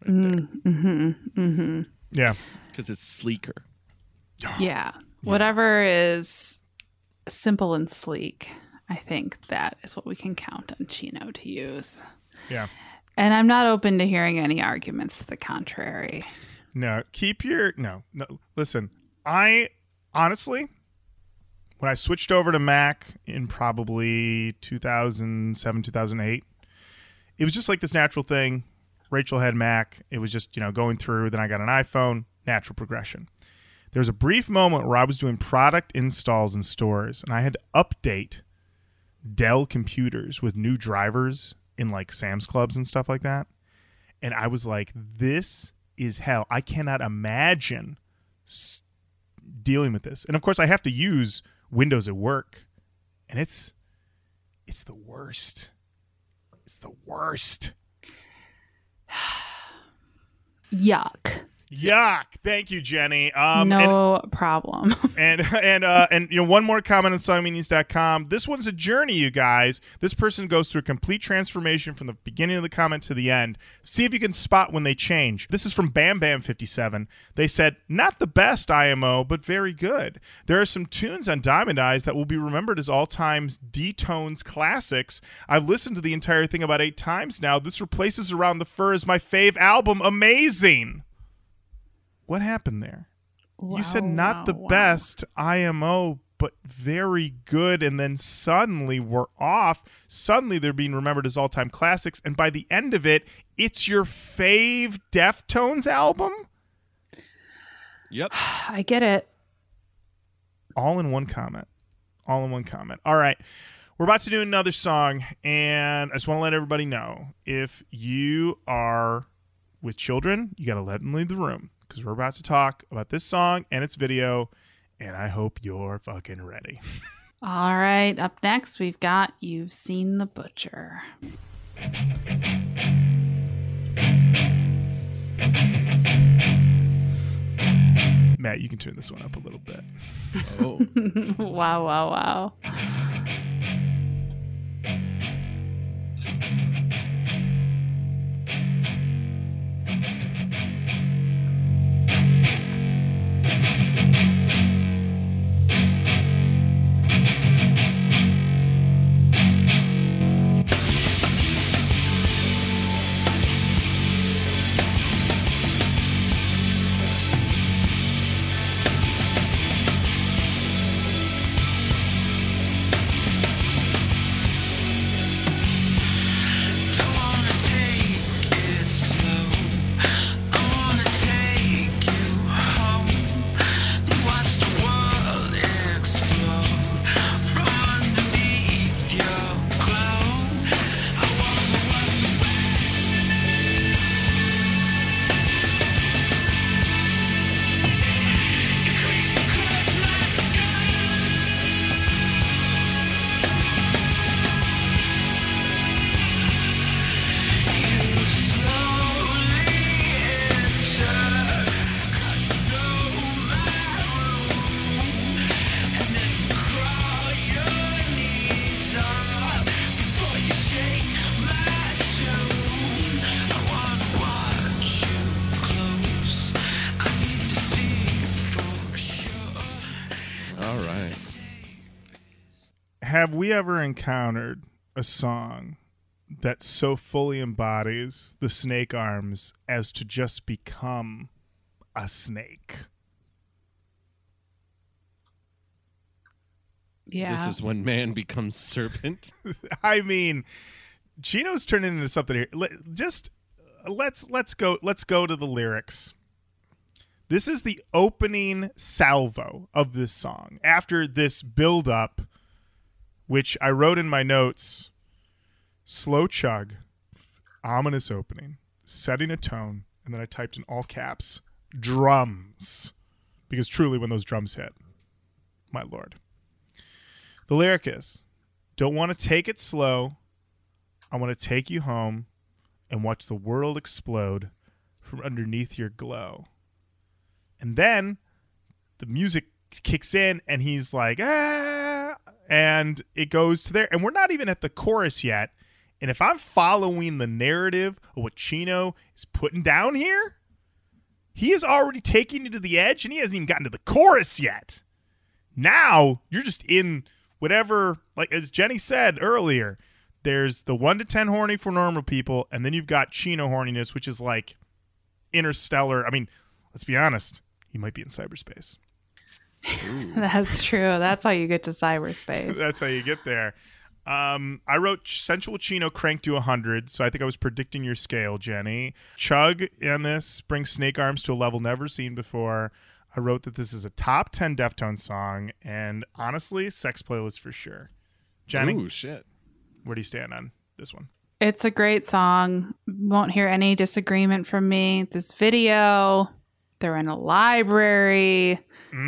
right mm, there, mm-hmm, mm-hmm. Yeah. because it's sleeker. Yeah. Whatever is simple and sleek, I think that is what we can count on Chino to use. Yeah. And I'm not open to hearing any arguments to the contrary. No. Keep your. No. No. Listen, I honestly, when I switched over to Mac in probably 2007, 2008, it was just like this natural thing. Rachel had Mac. It was just, you know, going through. Then I got an iPhone, natural progression. There was a brief moment where I was doing product installs in stores and I had to update Dell computers with new drivers in like Sam's Clubs and stuff like that. And I was like, this is hell. I cannot imagine s- dealing with this. And of course, I have to use Windows at work. And it's it's the worst. It's the worst. Yuck. Yuck. Thank you, Jenny. Um, and- no problem. and and uh and you know one more comment on songmeanings.com this one's a journey you guys. This person goes through a complete transformation from the beginning of the comment to the end. See if you can spot when they change. This is from bam bam 57 they said not the best imo but very good. There are some tunes on diamond eyes that will be remembered as all times d-tones classics. I've listened to the entire thing about eight times now. This replaces around the fur as my fave album. Amazing what happened there you said not wow, the wow. best IMO, but very good. And then suddenly we're off. Suddenly they're being remembered as all time classics. And by the end of it, it's your fave Deftones album? Yep. I get it. All in one comment. All in one comment. All right. We're about to do another song. And I just want to let everybody know if you are with children, you got to let them leave the room because we're about to talk about this song and its video. And I hope you're fucking ready. All right. Up next, we've got You've Seen the Butcher. Matt, you can turn this one up a little bit. Oh. wow, wow, wow. we ever encountered a song that so fully embodies the snake arms as to just become a snake? Yeah. This is when man becomes serpent. I mean, Chino's turning into something here. Let, just let's let's go let's go to the lyrics. This is the opening salvo of this song. After this build up, which I wrote in my notes, slow chug, ominous opening, setting a tone, and then I typed in all caps, drums. Because truly when those drums hit, my lord. The lyric is Don't want to take it slow. I want to take you home and watch the world explode from underneath your glow. And then the music kicks in and he's like, ah, and it goes to there. And we're not even at the chorus yet. And if I'm following the narrative of what Chino is putting down here, he is already taking you to the edge and he hasn't even gotten to the chorus yet. Now you're just in whatever, like as Jenny said earlier, there's the one to 10 horny for normal people, and then you've got Chino horniness, which is like interstellar. I mean, let's be honest, he might be in cyberspace. That's true. That's how you get to cyberspace. That's how you get there. Um, I wrote sensual Chino cranked to 100, so I think I was predicting your scale, Jenny. Chug in this brings Snake Arms to a level never seen before. I wrote that this is a top 10 Deftone song, and honestly, sex playlist for sure. Jenny, Ooh, shit. where do you stand on this one? It's a great song. Won't hear any disagreement from me. This video, they're in a library.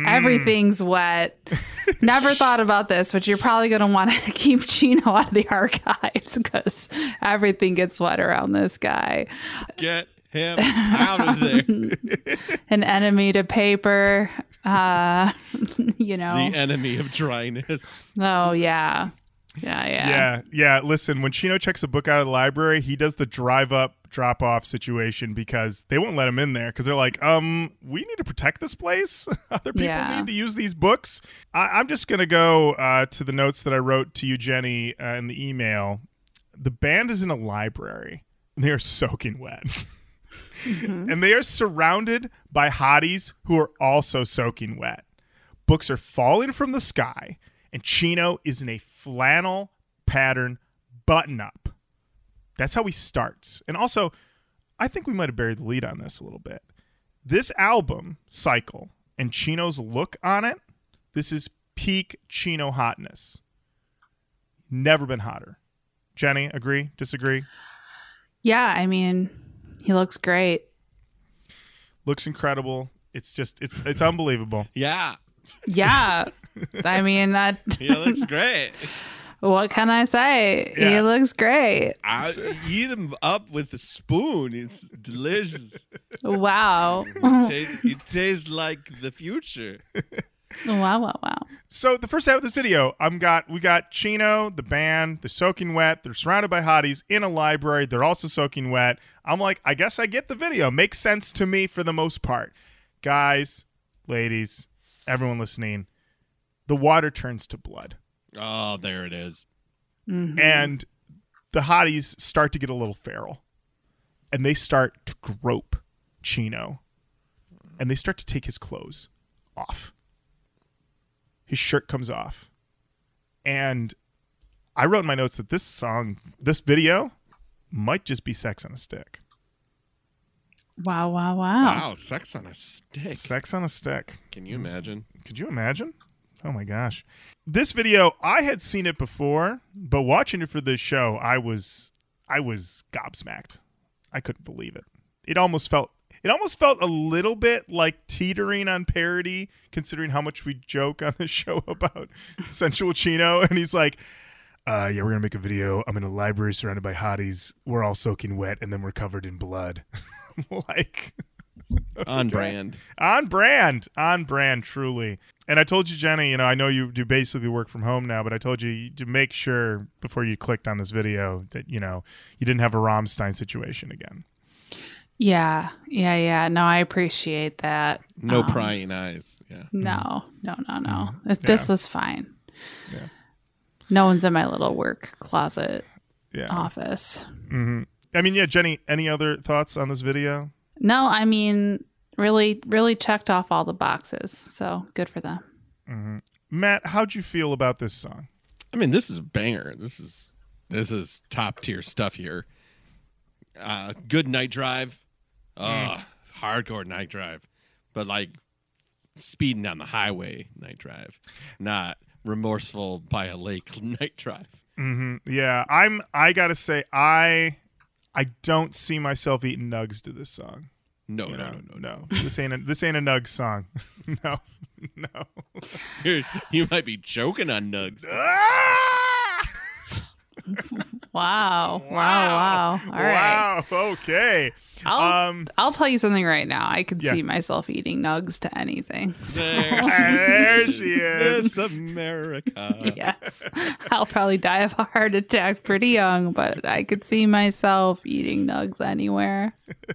Everything's wet. Never thought about this, but you're probably going to want to keep Chino out of the archives because everything gets wet around this guy. Get him out of there. An enemy to paper. Uh, you know. the enemy of dryness. oh, yeah. Yeah, yeah. Yeah, yeah. Listen, when Chino checks a book out of the library, he does the drive up, drop off situation because they won't let him in there because they're like, um, we need to protect this place. Other people Yeah. need to use these books. I- I'm just gonna go uh, to the notes that I wrote to you, Jenny, uh, in the email. The band is in a library. And they are soaking wet. and they are surrounded by hotties who are also soaking wet. Books are falling from the sky, and Chino is in a flannel pattern button up. That's how he starts. And also, I think we might have buried the lead on this a little bit. This album cycle and Chino's look on it, this is peak Chino hotness. Never been hotter. Jenny, agree? Disagree? Yeah, I mean, he looks great. Looks incredible. It's just it's it's unbelievable. Yeah. Yeah. I mean, that. He looks great. What can I say? He looks great. I eat him up with a spoon. It's delicious. Wow. it, ta- it tastes like the future. wow, wow, wow. So the first half of this video, I'm got we got Chino, the band, they're soaking wet. They're surrounded by hotties in a library. They're also soaking wet. I'm like, I guess I get the video. Makes sense to me for the most part. Guys, ladies, everyone listening, the water turns to blood. Oh, there it is. Mm-hmm. And the hotties start to get a little feral. And they start to grope Chino. And they start to take his clothes off. His shirt comes off. And I wrote in my notes that this song, this video, might just be sex on a stick. Wow, wow, wow. Wow, sex on a stick. Sex on a stick. Can you imagine? Could you imagine? Oh my gosh. This video, I had seen it before, but watching it for this show, I was I was gobsmacked. I couldn't believe it. It almost felt it almost felt a little bit like teetering on parody, considering how much we joke on the show about sensual Chino. And he's like, uh, yeah, we're gonna make a video. I'm in a library surrounded by hotties. We're all soaking wet, and then we're covered in blood. like On brand. on brand on brand truly and i told you jenny you know i know you do basically work from home now but i told you to make sure before you clicked on this video that you know you didn't have a Rammstein situation again Yeah, yeah, yeah. No, I appreciate that. No Um, prying eyes. Yeah. No, mm-hmm. no, no, no. Mm-hmm. This was fine. Yeah. No one's in my little work closet Yeah. office. Mm-hmm. I mean, yeah, Jenny, any other thoughts on this video? No, I mean, really, really checked off all the boxes. So good for them. Matt, how'd you feel about this song? I mean, this is a banger. This is this is top tier stuff here. Uh, good night drive. Oh, hardcore night drive. But like speeding down the highway night drive, not remorseful by a lake night drive. Mm-hmm. Yeah, I'm. I gotta say, I, I don't see myself eating nugs to this song. No, You no, know, no, no, no. This ain't a this ain't a nug song. no, no. You're, you might be choking on nugs. Wow. Wow. Wow. All right. Wow. Okay. I'll, Um. I'll tell you something right now. I could Yeah. see myself eating nugs to anything. So, There she is. This America. yes. I'll probably die of a heart attack pretty young, but I could see myself eating nugs anywhere.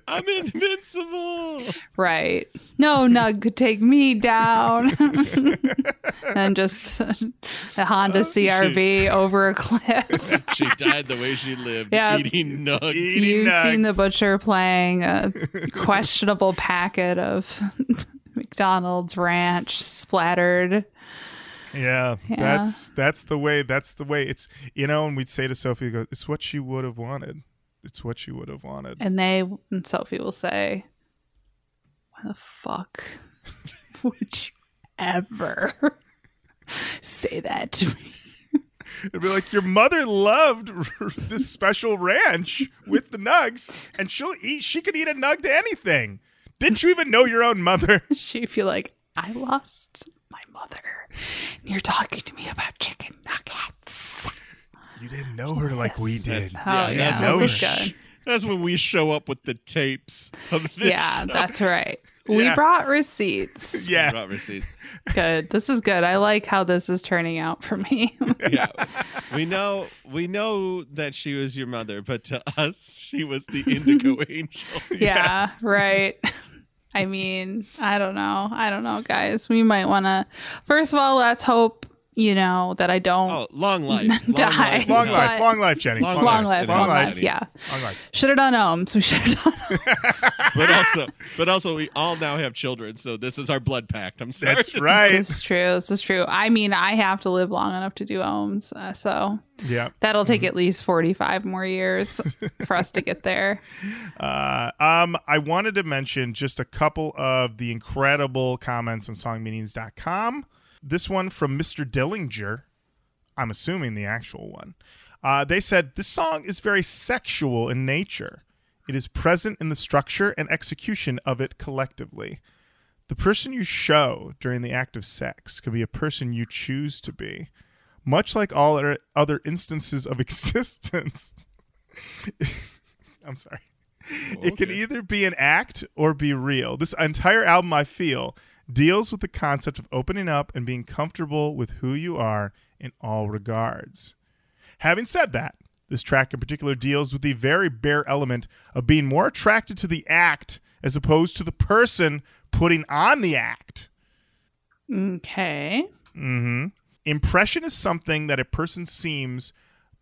I'm invincible. Right. No nug could take me down. and just a Honda CRV over a cliff. She died the way she lived, Yeah. eating nugs. Eating You've seen the butcher butcher playing a questionable packet of McDonald's ranch splattered. Yeah, Yeah. that's that's the way. That's the way. It's you know, and we'd say to Sophie, "Go, it's what she would have wanted. It's what she would have wanted." And they, and Sophie will say, Why the fuck would you ever say that to me? It'd be like your mother loved this special ranch with the nugs, and she'll eat. She could eat a nug to anything. Didn't you even know your own mother? She'd feel like, I lost my mother. And you're talking to me about chicken nuggets. You didn't know her like we did. Oh, Yeah, yeah, that's what this is we- good. That's when we show up with the tapes of this. Yeah, that's right. We Yeah. brought receipts. Yeah, Brought receipts. Good. This is good. I like how this is turning out for me. Yeah, we know we know that she was your mother, but to us, she was the indigo angel. yeah, right. I mean, I don't know. I don't know, guys. We might want to. First of all, let's hope you know that I don't Oh, long life, long life, long no. life, long life, Jenny. Long long life, Long long life. life. Yeah, long life. should have done ohms. We should have done. But also, but also, we all now have children, so this is our blood pact. I'm sorry. That's right. This is true. This is true. I mean, I have to live long enough to do ohms, uh, so Yeah. that'll take at least forty-five more years for us to get there. Uh, um, I wanted to mention just a couple of the incredible comments on songmeanings.com. This one from Mr. Dillinger. I'm assuming the actual one. Uh, they said this song is very sexual in nature. It is present in the structure and execution of it collectively. The person you show during the act of sex can be a person you choose to be. Much like all other- other instances of existence. I'm sorry. It can either be an act or be real. This entire album, I feel, deals with the concept of opening up and being comfortable with who you are in all regards. Having said that, this track in particular deals with the very bare element of being more attracted to the act as opposed to the person putting on the act. Okay. Mm-hmm. Impression is something that a person seems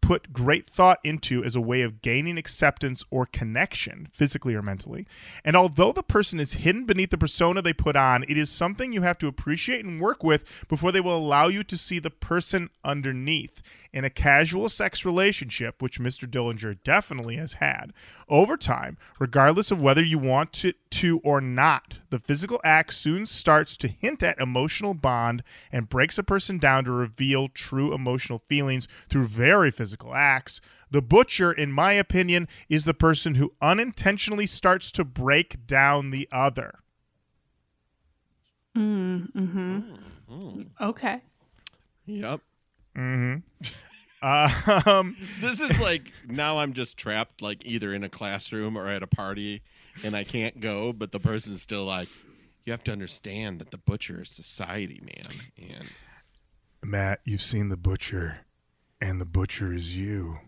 put great thought into as a way of gaining acceptance or connection, physically or mentally. And although the person is hidden beneath the persona they put on, it is something you have to appreciate and work with before they will allow you to see the person underneath. In a casual sex relationship, which Mr. Dillinger definitely has had, over time, regardless of whether you want it to or not, the physical act soon starts to hint at emotional bond and breaks a person down to reveal true emotional feelings through very physical acts. The butcher, in my opinion, is the person who unintentionally starts to break down the other. Mm, hmm mm-hmm. Okay. Yep. Mm-hmm. Um, This is like now I'm just trapped, like either in a classroom or at a party, and I can't go. But the person's still like, you have to understand that the butcher is society, man. And Matt, you've seen the butcher, and the butcher is you.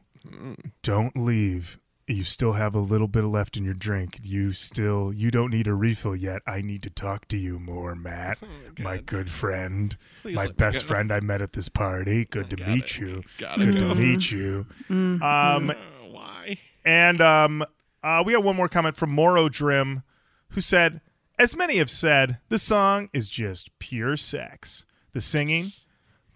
Don't leave you still have a little bit left in your drink. You still you don't need a refill yet. I need to talk to you more, Matt, my good friend, Please my let me best friend I met at this party. Good to meet it. you. Good it. to meet you. Um, Uh, why? and um, uh, we have one more comment from Moro Drim, who said, "As many have said, this song is just pure sex. The singing,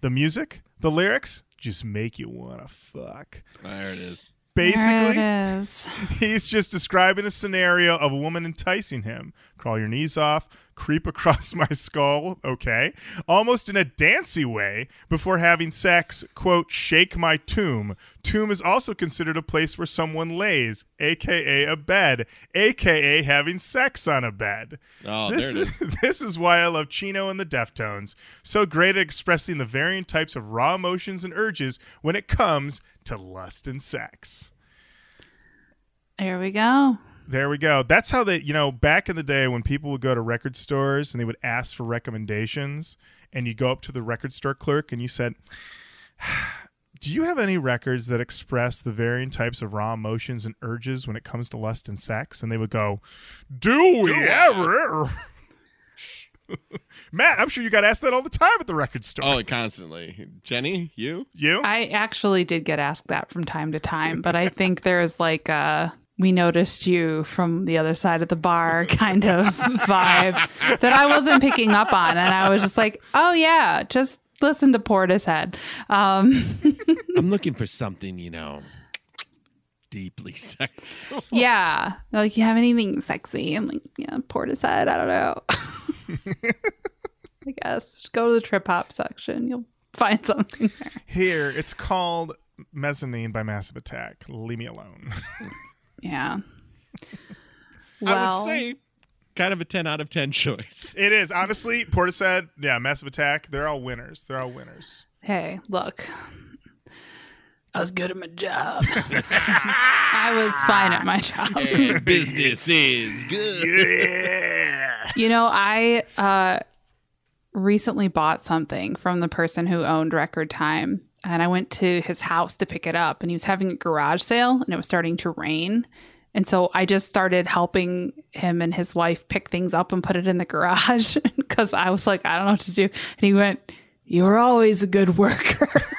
the music, the lyrics just make you wanna fuck." There it is. Basically, it is. He's just describing a scenario of a woman enticing him. Crawl your knees off, creep across my skull, okay, almost in a dancy way before having sex, quote, shake my tomb. Tomb is also considered a place where someone lays, aka a bed, aka having sex on a bed. Oh, this, there it is. this is why I love Chino and the Deftones. So great at expressing the varying types of raw emotions and urges when it comes to lust and sex. There we go. There we go. That's how they, you know, back in the day when people would go to record stores and they would ask for recommendations, and you go up to the record store clerk and you said, Do you have any records that express the varying types of raw emotions and urges when it comes to lust and sex? And they would go, Do we ever? Matt, I'm sure you got asked that all the time at the record store. Oh, constantly. Jenny, you? you? I actually did get asked that from time to time, but I think there's like a we noticed you from the other side of the bar kind of vibe that I wasn't picking up on. And I was just like, oh, yeah, just listen to Portishead. Um, I'm looking for something, you know, deeply sexual. yeah. Like, you have anything sexy? I'm like, yeah, Portishead. I don't know. I guess. Just go to the trip hop section. You'll find something there. Here, it's called Mezzanine by Massive Attack. Leave me alone. Yeah. I Well, would say kind of a 10 out of 10 choice. It is honestly. Portishead, "Yeah, massive attack. They're all winners. They're all winners." hey, look. I was good at my job. I was fine at my job. And business is good. Yeah. You know, I uh, recently bought something from the person who owned Record Time, and I went to his house to pick it up, and he was having a garage sale, and it was starting to rain. And so I just started helping him and his wife pick things up and put it in the garage because I was like, I don't know what to do. And he went, You're always a good worker.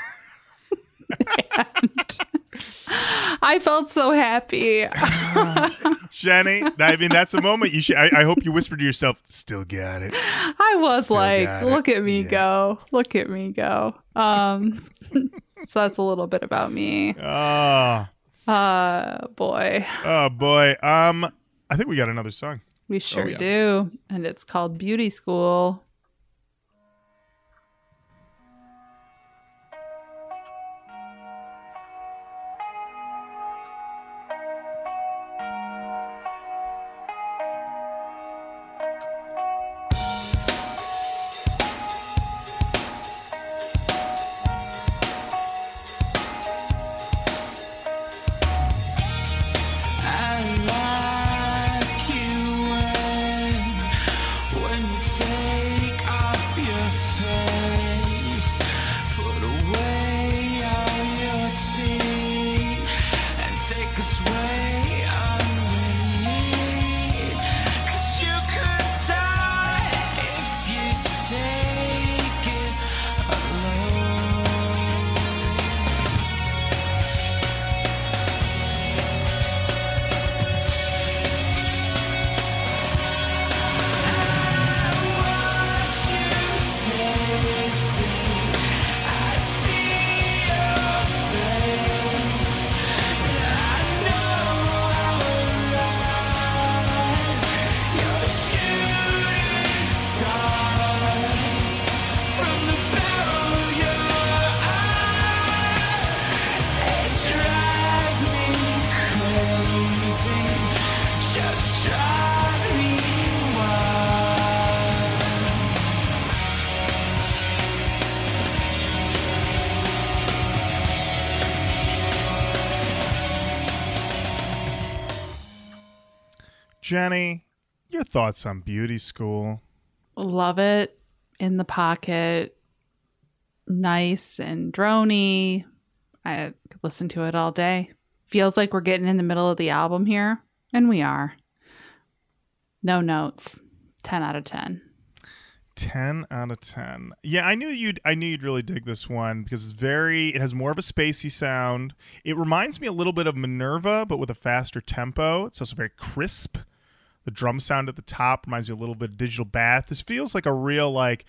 And I felt so happy. Jenny, I mean, that's a moment you should. I, I hope you whispered to yourself, "Still got it." I was Still like, got it. look at me Yeah. go. Look at me go. Um so that's a little bit about me. Oh, Uh boy. oh boy. Um, I think we got another song. We sure yeah. do. And it's called Beauty School. Jenny, your thoughts on beauty school? Love it. In the pocket. Nice and drony. I could listen to it all day. feels like we're getting in the middle of the album here, and we are. No notes. 10 out of 10. 10 out of 10 yeah i knew you'd i knew you'd really dig this one because it's very it has more of a spacey sound it reminds me a little bit of minerva but with a faster tempo it's also very crisp the drum sound at the top reminds me a little bit of digital bath. This feels like a real like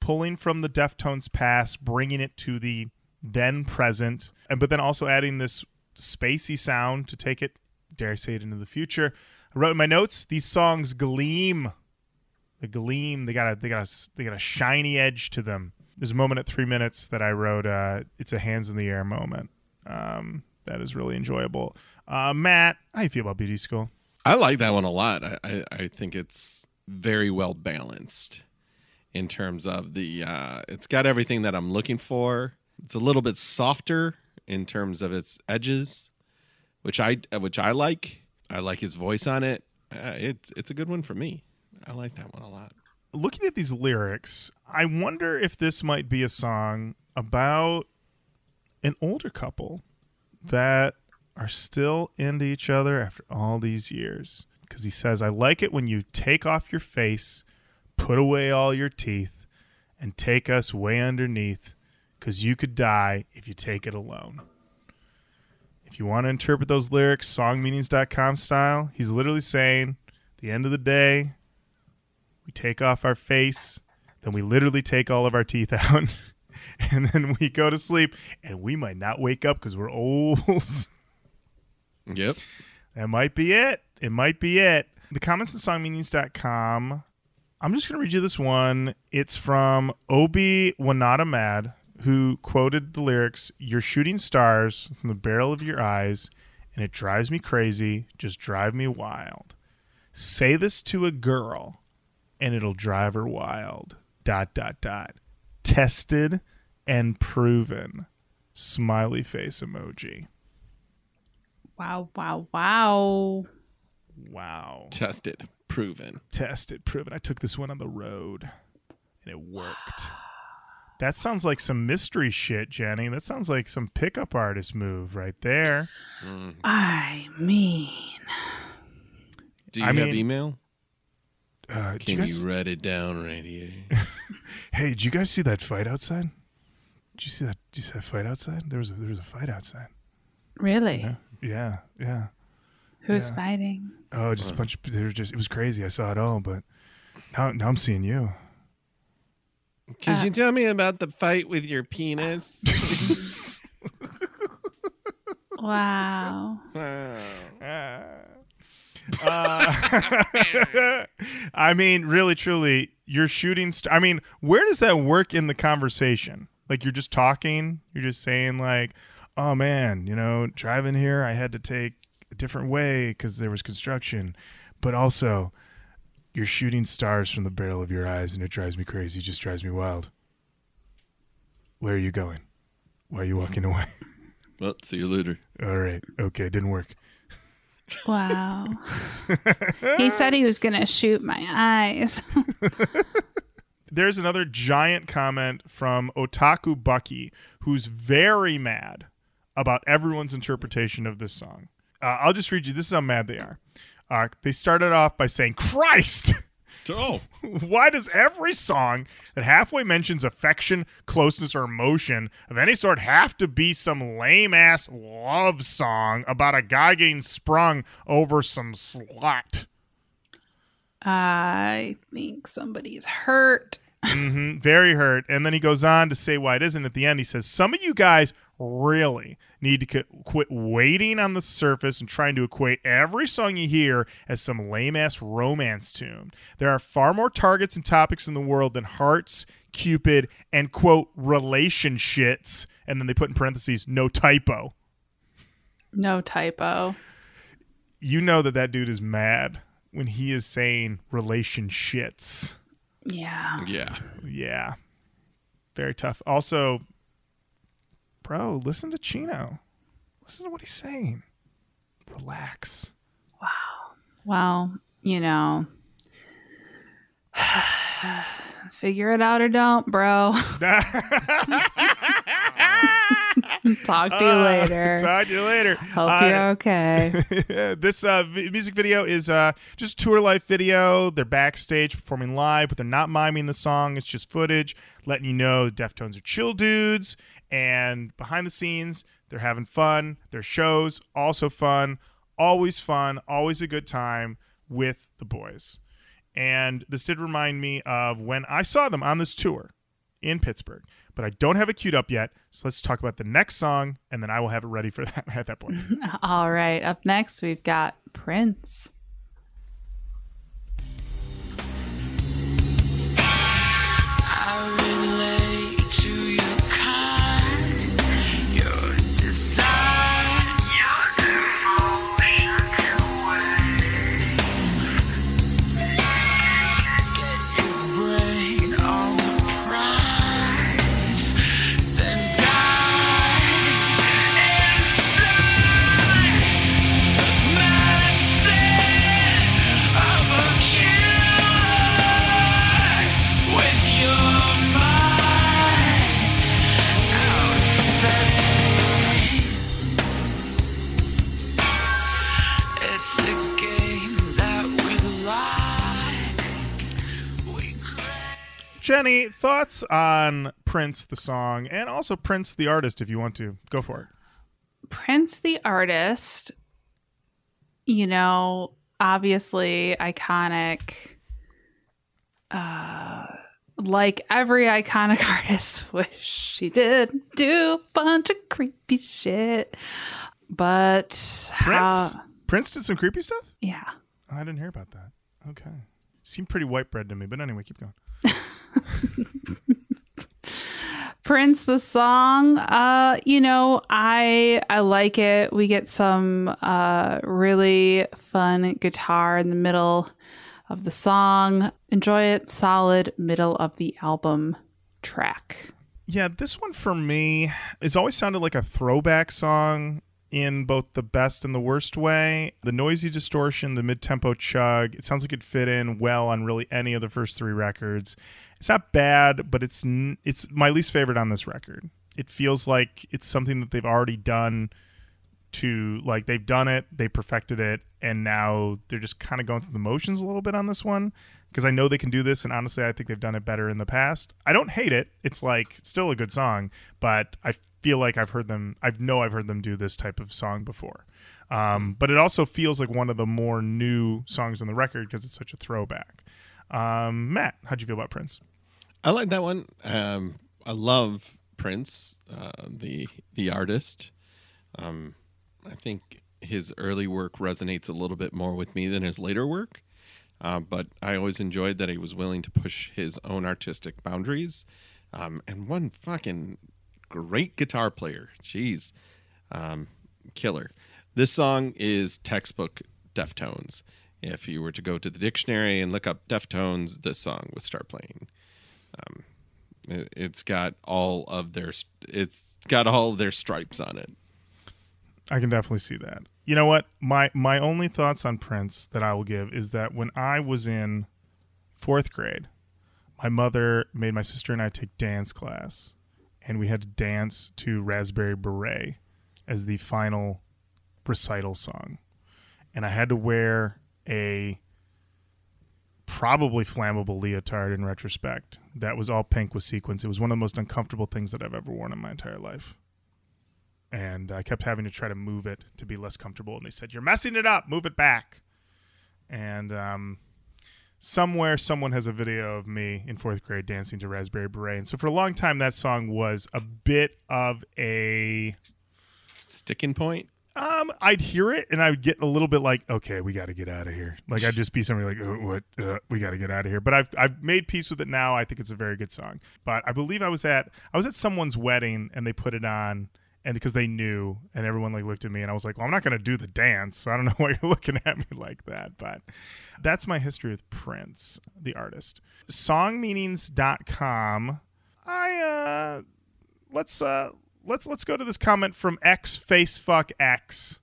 pulling from the deftones past bringing it to the then present and but then also adding this spacey sound to take it dare i say it into the future. I wrote in my notes these songs gleam. The gleam. They got a they got a they got a shiny edge to them. There's a moment at three minutes that i wrote uh it's a hands in the air moment. Um that is really enjoyable. Uh matt how you feel about beauty school I like that one a lot. I, I, I think it's very well balanced in terms of the. Uh, it's got everything that I'm looking for. It's a little bit softer in terms of its edges, which I which I like. I like his voice on it. Uh, it's it's a good one for me. I like that one a lot. looking at these lyrics i wonder if this might be a song about an older couple that are still into each other after all these years because he says i like it when you take off your face put away all your teeth and take us way underneath because you could die if you take it alone if you want to interpret those lyrics songmeanings.com style he's literally saying the end of the day we take off our face, then we literally take all of our teeth out, and then we go to sleep, and we might not wake up because we're old. Yep. that might be it. It might be it. The comments at songmeanings.com. I'm just going to read you this one. It's from Obi Wanada Mad, who quoted the lyrics You're shooting stars from the barrel of your eyes, and it drives me crazy. Just drive me wild. Say this to a girl, and it'll drive her wild. Dot, dot, dot. Tested and proven. Smiley face emoji. Wow, wow, wow. Wow. Tested, proven. tested, proven. I took this one on the road and it worked. That sounds like some mystery shit, Jenny. That sounds like some pickup artist move right there. I mean, Do you I have mean- email? Uh, did Can you you, write it down right here? hey, did you guys see that fight outside? Did you see that? Did you see that fight outside? There was a, there was a fight outside. really? Yeah, yeah. Yeah. Who's Yeah. fighting? Oh, just a bunch. Of, they were just. It was crazy. I saw it all, but now now I'm seeing you. Could Uh, you tell me about the fight with your penis? Wow. wow. Uh, I mean, really, truly, you're shooting. St- I mean, where does that work in the conversation? Like, you're just talking. You're just saying, like, "Oh man, you know, driving here, I had to take a different way because there was construction." But also, you're shooting stars from the barrel of your eyes, and it drives me crazy. It just drives me wild. Where are you going? Why are you walking away? Well, see you later. All right, okay, didn't work. Wow. he said he was going to shoot my eyes. there's another giant comment from Otaku Bucky, who's very mad about everyone's interpretation of this song. Uh, I'll just read you. This is how mad they are. Uh, they started off by saying, "Christ." Oh, Why does every song that halfway mentions affection, closeness, or emotion of any sort have to be some lame ass love song about a guy getting sprung over some slut? I think somebody's hurt. hmm very hurt. And then he goes on to say why it isn't. At the end, he says, Some of you guys really need to qu- quit waiting on the surface and trying to equate every song you hear as some lame ass romance tune. There are far more targets and topics in the world than hearts, Cupid, and quote, relationships. And then they put in parentheses, no typo. No typo. You know that that dude is mad when he is saying relationships. Yeah. yeah. Yeah. Very tough. Also, bro, listen to Chino. Listen to what he's saying. Relax. Wow. Well, you know, figure it out or don't, bro. Talk to you Uh, later. Talk to you later. Hope Uh, you're okay. this uh, v- music video is uh, just tour life video. They're backstage performing live, but they're not miming the song. It's just footage letting you know Deftones are chill dudes. And behind the scenes, they're having fun. Their shows also fun, always fun, always a good time with the boys. And this did remind me of when I saw them on this tour in Pittsburgh. But I don't have it queued up yet, so let's talk about the next song, and then I will have it ready for that at that point. All right. Up next, we've got Prince. Jenny, thoughts on Prince the song and also Prince the artist if you want to. Go for it. Prince the artist, you know, obviously iconic. Uh, like every iconic artist, wish he did do a bunch of creepy shit. But Prince? how? Prince did some creepy stuff? Yeah. I didn't hear about that. Okay. Seemed pretty white bread to me, but anyway, keep going. Prince the song, uh, you know, I I like it. We get some uh really fun guitar in the middle of the song. Enjoy it. Solid middle of the album track. Yeah, this one for me has always sounded like a throwback song in both the best and the worst way. The noisy distortion, the mid tempo chug, it sounds like it fit in well on really any of the first three records. It's not bad, but it's it's my least favorite on this record. It feels like it's something that they've already done to like they've done it, they perfected it, and now they're just kind of going through the motions a little bit on this one because I know they can do this, and honestly, I think they've done it better in the past. I don't hate it; it's like still a good song, but I feel like I've heard them. I know I've heard them do this type of song before, um, but it also feels like one of the more new songs on the record because it's such a throwback. Um, Matt, how'd you feel about Prince? I like that one. Um, I love Prince, uh, the the artist. Um, I think his early work resonates a little bit more with me than his later work. Uh, but I always enjoyed that he was willing to push his own artistic boundaries. Um, and one fucking great guitar player. Jeez. Um, killer. This song is textbook Deftones. If you were to go to the dictionary and look up Deftones, this song would start playing. Um, it, it's got all of their it's got all of their stripes on it. I can definitely see that. You know what? My my only thoughts on Prince that I will give is that when I was in fourth grade, my mother made my sister and I take dance class, and we had to dance to Raspberry Beret as the final recital song, and I had to wear a probably flammable leotard in retrospect that was all pink with sequins. It was one of the most uncomfortable things that I've ever worn in my entire life and I kept having to try to move it to be less comfortable. And they said, "You're messing it up. Move it back." And um, somewhere, someone has a video of me in fourth grade dancing to Raspberry Beret. And so for a long time, that song was a bit of a. Sticking point. Um, I'd hear it and I would get a little bit like, okay, we got to get out of here. Like I'd just be somebody like, oh, what? Uh, we got to get out of here. But I've I've made peace with it now. I think it's a very good song. But I believe I was at I was at someone's wedding and they put it on and because they knew and everyone like looked at me and I was like, well, I'm not going to do the dance. So I don't know why you're looking at me like that. But that's my history with Prince, the artist. Songmeanings.com. I uh let's uh let's let's go to this comment from X Facefuck X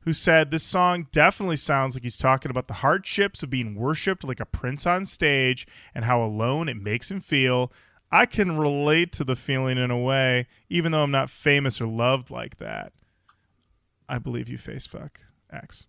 who said this song definitely sounds like he's talking about the hardships of being worshipped like a prince on stage and how alone it makes him feel. I can relate to the feeling in a way, even though I'm not famous or loved like that. I believe you, Facebook X.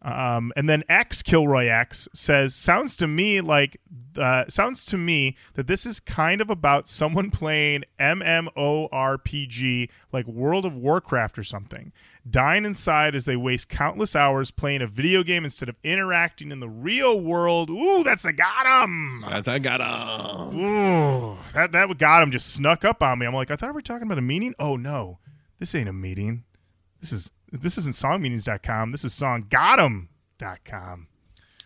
Um, and then X Kilroy X says, "Sounds to me like uh, sounds to me that this is kind of about someone playing MMORPG like World of Warcraft or something, dying inside as they waste countless hours playing a video game instead of interacting in the real world. Ooh, that's a got 'em. That's I got a. Ooh, that that got him just snuck up on me. I'm like, I thought we were talking about a meeting. Oh no, this ain't a meeting. This is this isn't songmeetings.com. This is songgot'em.com.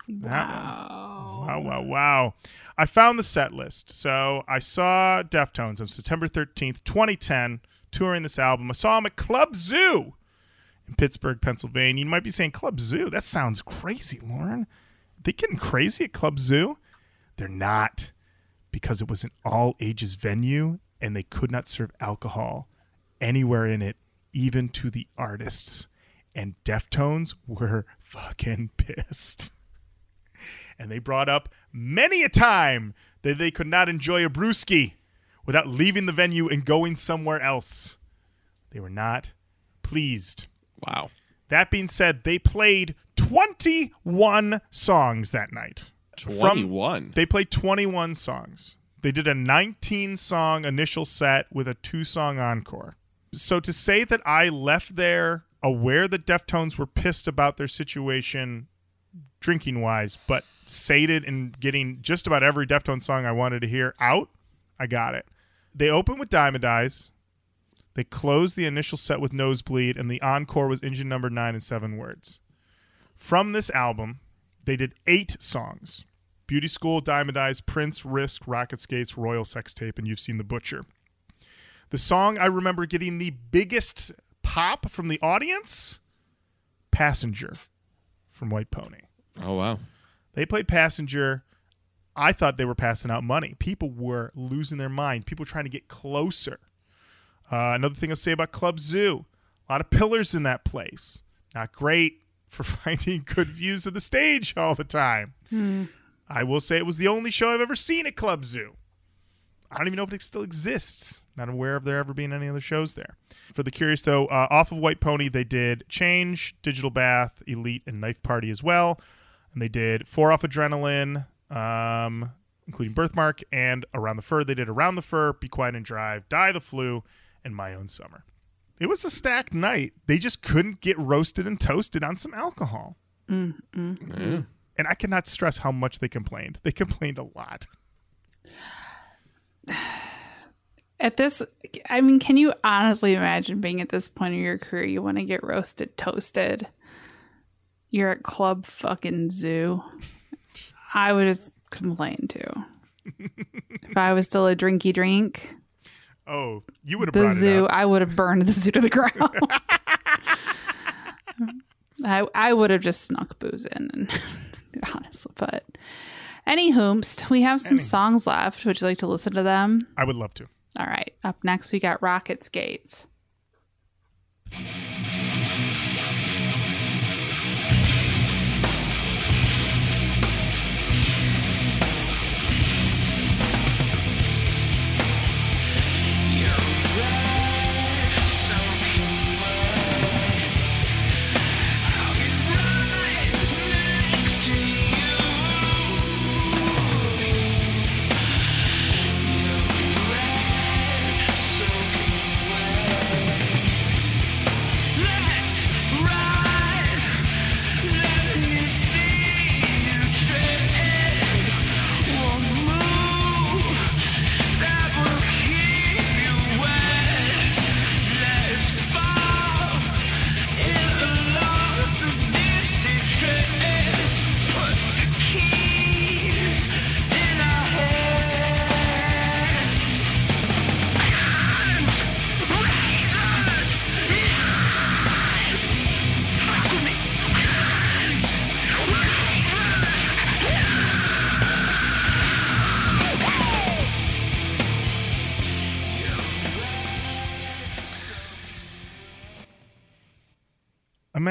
Wow. Wow, wow, wow. I found the set list. So I saw Deftones on September 13th, 2010, touring this album. I saw them at Club Zoo in Pittsburgh, Pennsylvania. You might be saying, Club Zoo? That sounds crazy, Lorin. They getting crazy at Club Zoo? They're not, because it was an all ages venue and they could not serve alcohol anywhere in it, even to the artists. And Deftones were fucking pissed and they brought up many a time that they could not enjoy a brewski without leaving the venue and going somewhere else. They were not pleased. Wow. That being said, they played 21 songs that night. From- 21. they played 21 songs. They did a 19 song initial set with a two song encore. So to say that I left there aware that Deftones were pissed about their situation drinking wise, but sated and getting just about every Deftones song I wanted to hear out, I got it. They opened with Diamond Eyes. They closed the initial set with Nosebleed, and the encore was Engine Number Nine and Seven Words. From this album, they did eight songs Beauty School, Diamond Eyes, Prince, Risk, Rocket Skates, Royal Sex Tape, and You've Seen the Butcher. The song I remember getting the biggest pop from the audience Passenger from White Pony. Oh wow. They played Passenger. I thought they were passing out money. People were losing their mind. People trying to get closer. Uh, another thing I'll say about Club Zoo a lot of pillars in that place. Not great for finding good views of the stage all the time. I will say it was the only show I've ever seen at Club Zoo. I don't even know if it still exists. Not aware of there ever being any other shows there. For the curious, though, uh, off of White Pony, they did Change, Digital Bath, Elite, and Knife Party as well. And they did Four Off Adrenaline, um, including Birthmark, and Around the Fur. They did Around the Fur, Be Quiet and Drive, Dai the Flu, and My Own Summer. It was a stacked night. They just couldn't get roasted and toasted on some alcohol. Mm-hmm. Yeah. And I cannot stress how much they complained. They complained a lot. At this, I mean, can you honestly imagine being at this point in your career? You want to get roasted, toasted. You're at Club fucking Zoo. I would just complain too. if I was still a drinky drink, Oh, you would have the brought zoo. I would have burned the zoo to the ground. I I would have just snuck booze in, and honestly, but any hoomst, we have some Any. songs left. Would you like to listen to them? I would love to. All right. Up next, we got Rocket Skates.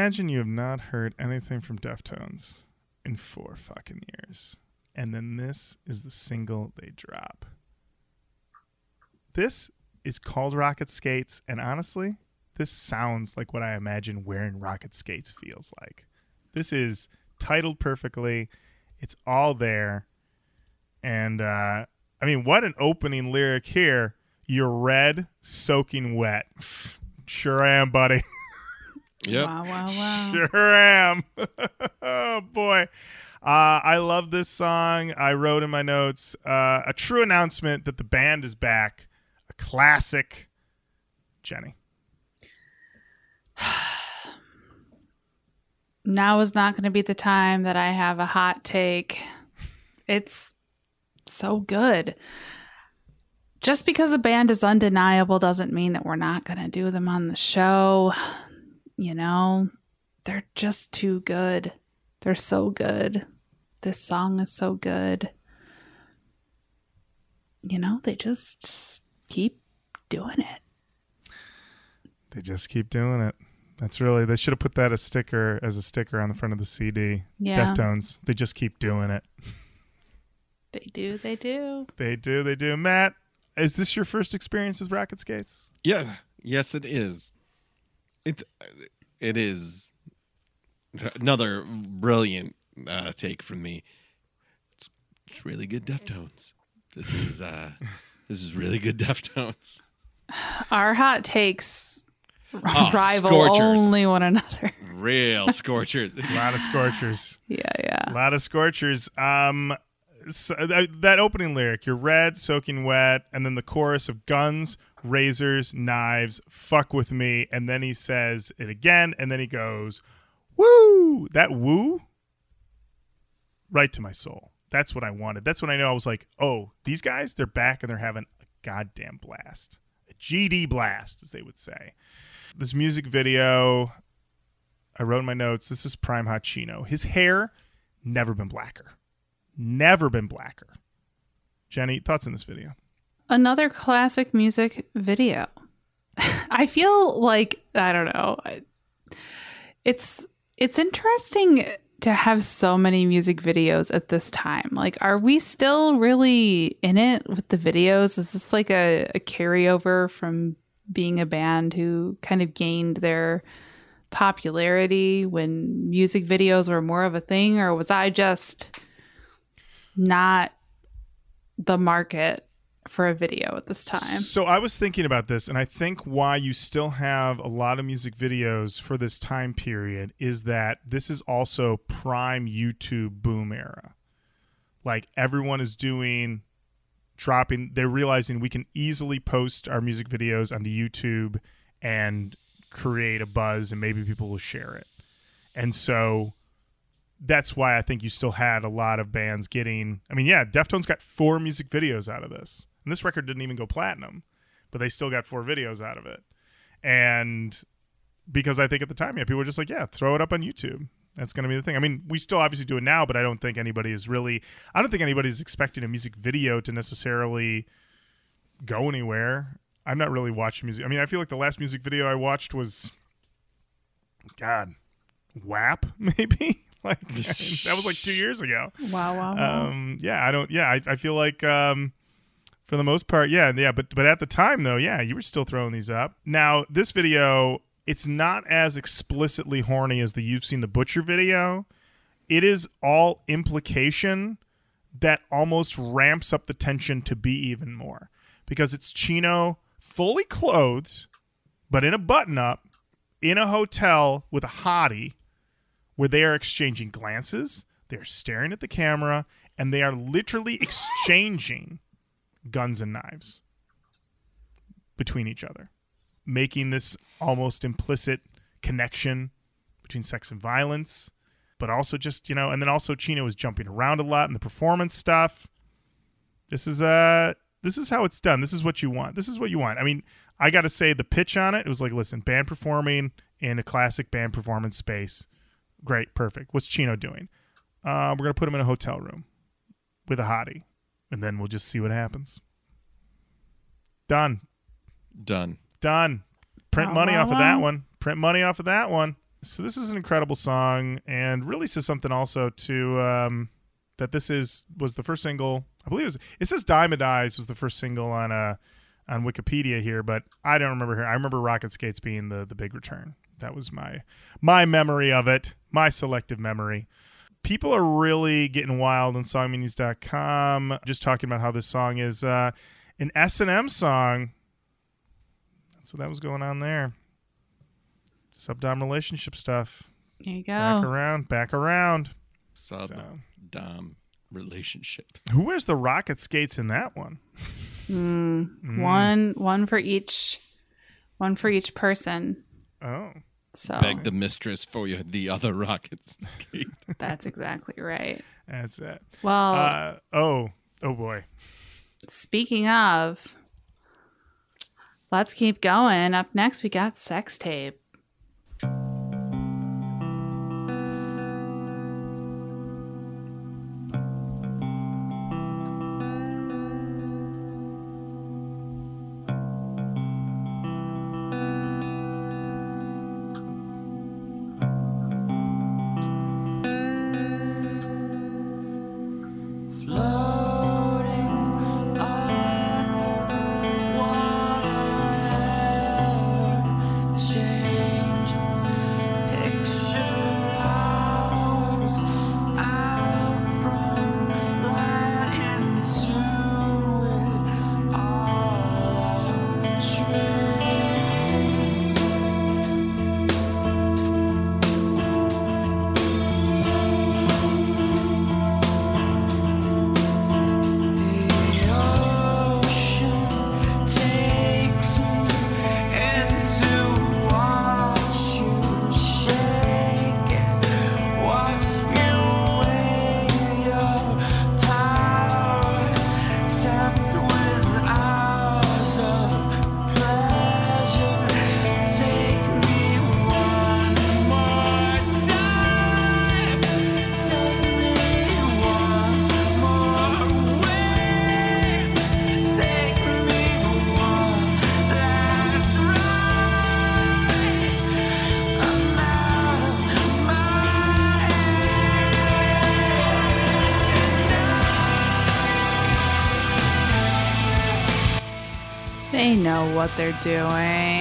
Imagine you have not heard anything from Deftones in four fucking years. And then this is the single they drop. This is called Rocket Skates, and honestly, this sounds like what I imagine wearing rocket skates feels like. This is titled perfectly. It's all there. And uh I mean, what an opening lyric here. You're red, soaking wet. Sure am, buddy. Yep. Wow, wow, wow. Sure am. oh boy. Uh, I love this song. I wrote in my notes uh, a true announcement that the band is back. A classic. Jenny. Now is not going to be the time that I have a hot take. It's so good. Just because a band is undeniable doesn't mean that we're not going to do them on the show. You know, they're just too good. They're so good. This song is so good. You know, they just keep doing it. They just keep doing it. That's really they should have put that a sticker as a sticker on the front of the CD. Yeah. Deftones. They just keep doing it. They do, they do. They do. They do. Matt, is this your first experience with rocket skates? Yeah. Yes, it is. It it is another brilliant uh, take from me. It's, it's really good Deftones. This is uh, this is really good Deftones. Our hot takes Oh, rival scorchers. only one another. Real scorcher. A lot of scorchers. Yeah, yeah. A lot of scorchers. Um, so that, that opening lyric, you're red, soaking wet, and then the chorus of guns, razors, knives, fuck with me, and then he says it again, and then he goes, woo! That woo, right to my soul. That's what I wanted. That's when I know I was like, oh, these guys, they're back and they're having a goddamn blast. A GD blast, as they would say. This music video, I wrote in my notes, this is Prime Hot Chino. His hair, never been blacker. Never been blacker. Jenny, thoughts on this video? Another classic music video. I feel like I don't know. It's it's interesting to have so many music videos at this time. Like, are we still really in it with the videos? Is this like a, a carryover from being a band who kind of gained their popularity when music videos were more of a thing, or was I just not the market for a video at this time? So I was thinking about this, and I think why you still have a lot of music videos for this time period is that this is also prime YouTube boom era. Like everyone is doing dropping they're realizing we can easily post our music videos onto YouTube and create a buzz and maybe people will share it. And so that's why I think you still had a lot of bands getting. I mean, yeah, Deftones got four music videos out of this, and this record didn't even go platinum, but they still got four videos out of it. And because I think at the time, yeah, people were just like, yeah, throw it up on YouTube. That's going to be the thing. I mean, we still obviously do it now, but I don't think anybody is really. I don't think anybody's expecting a music video to necessarily go anywhere. I'm not really watching music. I mean, I feel like the last music video I watched was, God, WAP maybe. like that was like two years ago. Wow, wow, wow. Um, yeah, I don't. Yeah, I, I feel like um, for the most part, yeah, yeah. But but at the time though, yeah, you were still throwing these up. Now this video, it's not as explicitly horny as the you've seen the butcher video. It is all implication that almost ramps up the tension to be even more because it's Chino fully clothed, but in a button up in a hotel with a hottie where they are exchanging glances, they're staring at the camera, and they are literally exchanging guns and knives between each other, making this almost implicit connection between sex and violence, but also just, you know, and then also Chino is jumping around a lot in the performance stuff. This is uh this is how it's done. This is what you want. This is what you want. I mean, I got to say the pitch on it, it was like, listen, band performing in a classic band performance space. Great, perfect. What's Chino doing? Uh, we're gonna put him in a hotel room with a hottie, and then we'll just see what happens. Done, Done. done. Print Wow, money wow, off of that one. Print money off of that one. So this is an incredible song, and really says something also to um, that this is was the first single. I believe it was. It says "Diamond Eyes" was the first single on a on Wikipedia here, but I don't remember here. I remember Rocket Skates being the the big return. That was my my memory of it, my selective memory. People are really getting wild on songmeanings.com, just talking about how this song is uh, an S&M song. So that was going on there. Subdom relationship stuff. There you go Back go. around, back around. subdom So. relationship. Who wears the rocket skates in that one? Mm. One one for each one for each person. Oh, So Beg the mistress for you, the other rockets. that's exactly right. that's it. Well, Uh, oh, oh boy. speaking of let's keep going. Up next we got sex tape. Know what they're doing.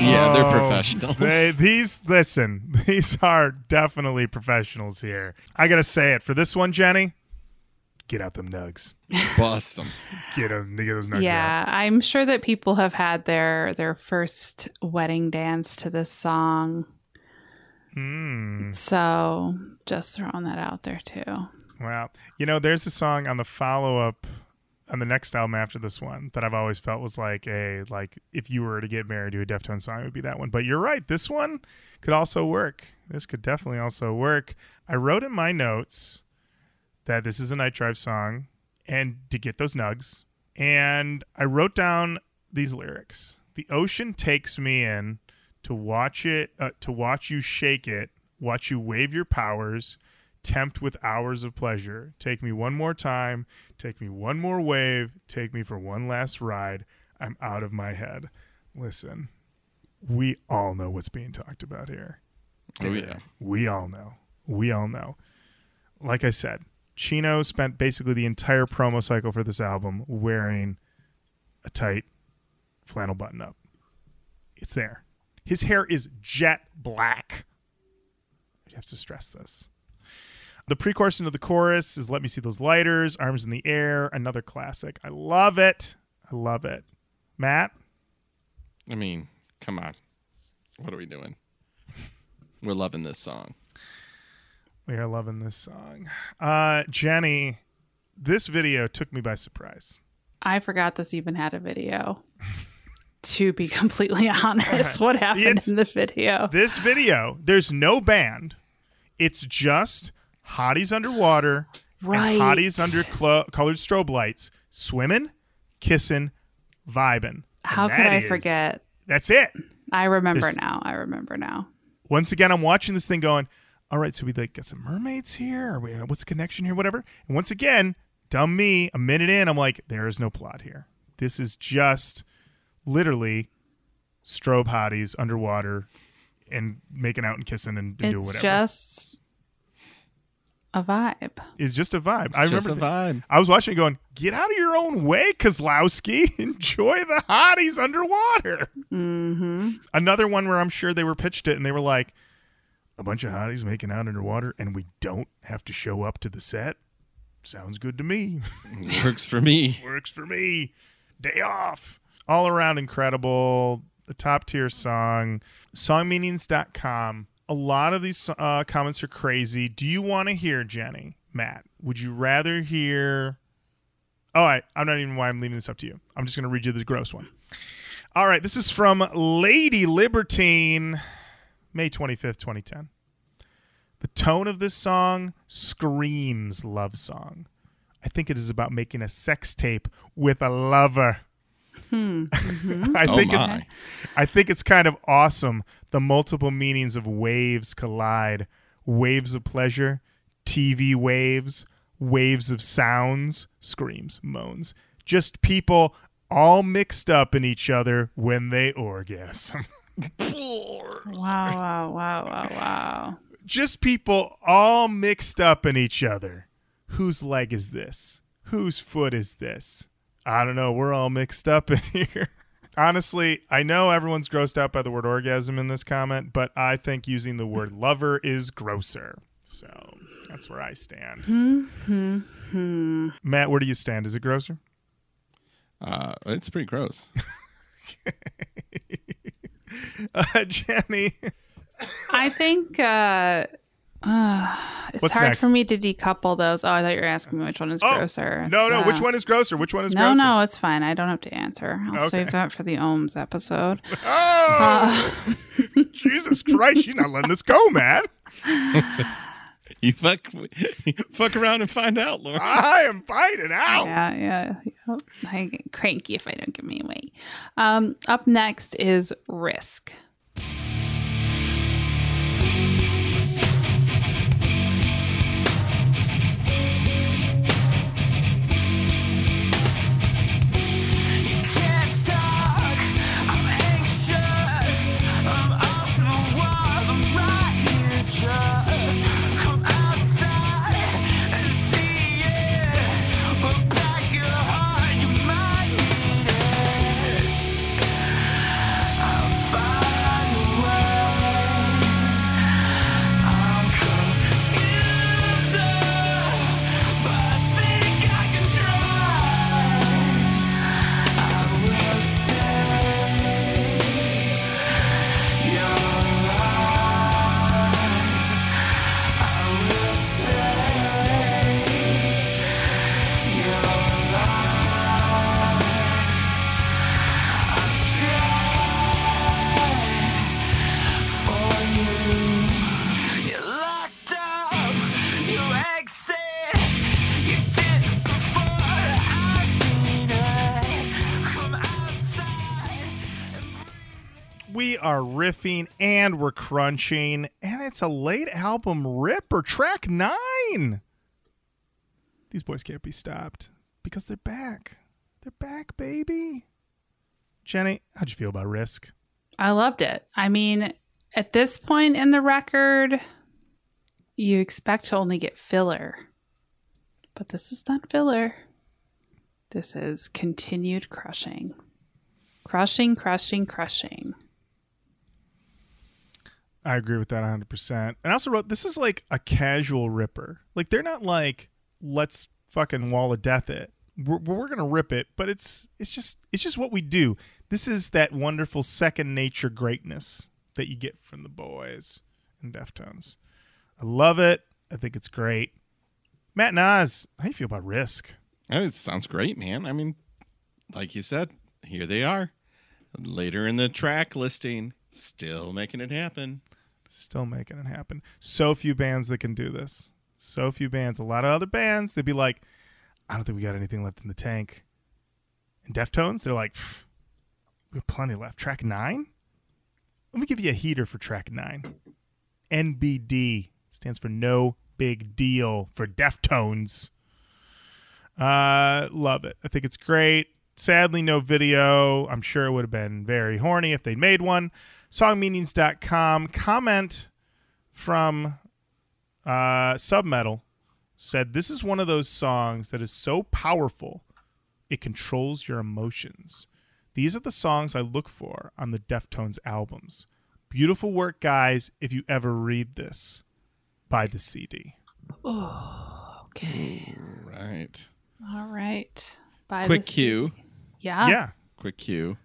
Yeah, they're Oh, professionals. They, these, listen, these are definitely professionals here. I gotta say it for this one, Jenny. Get out them nugs. Bust them. Get them. Get those nugs out. Yeah, I'm sure that people have had their their first wedding dance to this song. Mm. So just throwing that out there too. Wow. You know, there's a song on the follow up on the next album after this one that I've always felt was like a like if you were to get married to a Deftones song, it would be that one. But you're right, this one could also work. This could definitely also work. I wrote in my notes that this is a night drive song and to get those nugs. And I wrote down these lyrics. The ocean takes me in to watch it uh, to watch you shake it, watch you wave your powers, tempt with hours of pleasure. Take me one more time, take me one more wave, take me for one last ride. I'm out of my head. Listen, we all know what's being talked about here. Oh yeah. We all know. We all know. Like I said, Chino spent basically the entire promo cycle for this album wearing a tight flannel button up. It's there. His hair is jet black. You have to stress this. The pre chorus into the chorus is Let Me See Those Lighters, Arms in the Air, another classic. I love it. I love it. Matt? I mean, come on. What are we doing? We're loving this song. We are loving this song. Uh, Jenny, this video took me by surprise. I forgot this even had a video. to be completely honest, what happened It's- in the video? This video, there's no band. It's just hotties underwater, and Right. hotties under clo- colored strobe lights, swimming, kissing, vibing. How could I is- forget? That's it. I remember There's- now. I remember now. Once again, I'm watching this thing going, all right, so we like got some mermaids here. Or we, what's the connection here? Whatever. And once again, dumb me, a minute in, I'm like, there is no plot here. This is just literally strobe hotties underwater and making out and kissing and, and doing It's whatever. just a vibe. is just a vibe. I It's just remember a th- vibe. I was watching it going, get out of your own way, Kozlowski. Enjoy the hotties underwater. Mm-hmm. Another one where I'm sure they were pitched it and they were like, a bunch of hotties making out underwater and we don't have to show up to the set. Sounds good to me. Works for me. Works for me. Day off. All around incredible. The top tier song. Songmeanings.com. A lot of these uh, comments are crazy. Do you want to hear, Jenny, Matt? Would you rather hear. All right. I'm not even why I'm leaving this up to you. I'm just going to read you the gross one. All right. This is from Lady Libertine, May 25th, 2010. The tone of this song screams love song. I think it is about making a sex tape with a lover. Hmm. Mm-hmm. I Oh think it's. I think it's kind of awesome. The multiple meanings of waves collide. Waves of pleasure, TV waves, waves of sounds, screams, moans. Just people all mixed up in each other when they orgasm. Wow, wow, wow, wow, wow. Just people all mixed up in each other. Whose leg is this? Whose foot is this? I don't know. We're all mixed up in here. Honestly, I know everyone's grossed out by the word orgasm in this comment, but I think using the word lover is grosser. So that's where I stand. Matt, where do you stand? Is it grosser? Uh, it's pretty gross. Uh, Jenny. I think uh, uh, it's What's hard next? for me to decouple those. Oh, I thought you were asking me which one is Oh, grosser. no, It's, no. uh, Which one is grosser? Which one is No, grosser? no, it's fine. I don't have to answer. I'll Okay. save that for the Ohms episode. Oh, Jesus Christ! You're not letting this go, man. You fuck, you fuck around and find out, Laura. I am fighting out. Yeah, yeah. yeah. I get cranky if I don't give me away. Um, up next is Risk. Riffing and we're crunching, and it's a late album ripper, track nine. These boys can't be stopped because they're back. They're back, baby. Jenny, how'd you feel about Risk? I loved it. I mean, at this point in the record, you expect to only get filler. But this is not filler. This is continued crushing. Crushing, crushing, crushing. I agree with that 100%. And I also wrote this is like a casual ripper. Like they're not like let's fucking wall of death it. We're, we're going to rip it, but it's it's just it's just what we do. This is that wonderful second nature greatness that you get from the boys and Deftones. I love it. I think it's great. Matt Nas, how you feel about Risk? Oh, It sounds great, man. I mean, like you said, here they are. Later in the track listing, still making it happen. Still making it happen. So few bands that can do this. So few bands. A lot of other bands, they'd be like, I don't think we got anything left in the tank. And Deftones, they're like, we have plenty left. Track nine? Let me give you a heater for track nine. NBD stands for no big deal for Deftones. Uh, love it. I think it's great. Sadly, no video. I'm sure it would have been very horny if they'd made one. Songmeanings.com. Comment from uh, Submetal. said this is one of those songs that is so powerful it controls your emotions. These are the songs I look for on the Deftones albums. Beautiful work, guys. If you ever read this, buy the CD. Oh, Okay. Right. All right. By Quick the cue. Yeah. yeah. Quick cue.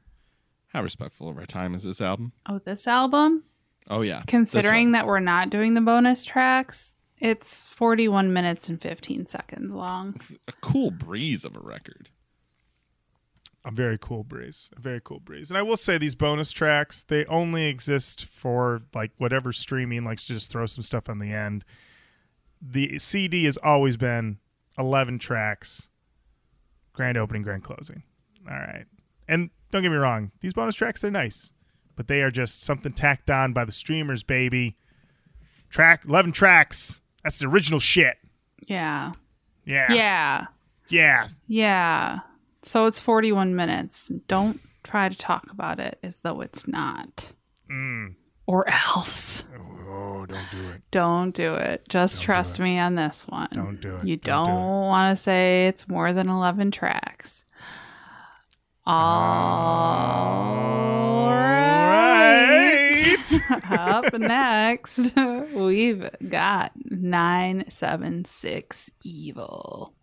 How respectful of our time is this album? Oh, this album. Oh yeah. Considering that we're not doing the bonus tracks, it's 41 minutes and 15 seconds long. a cool breeze of a record. A very cool breeze. A very cool breeze. And I will say these bonus tracks, they only exist for like whatever streaming likes to just throw some stuff on the end. The CD has always been 11 tracks, grand opening, grand closing. All right. And don't get me wrong, these bonus tracks, they're nice, but they are just something tacked on by the streamers, baby. Track 11 tracks. That's the original shit. Yeah. Yeah. Yeah. Yeah. Yeah. So it's 41 minutes. Don't try to talk about it as though it's not. Mm. Or else. Oh, don't do it. Don't do it. Just trust me on this one. Don't do it. You Don't don't, do want to say it's more than 11 tracks. All right. Up next, we've got 976 Evil.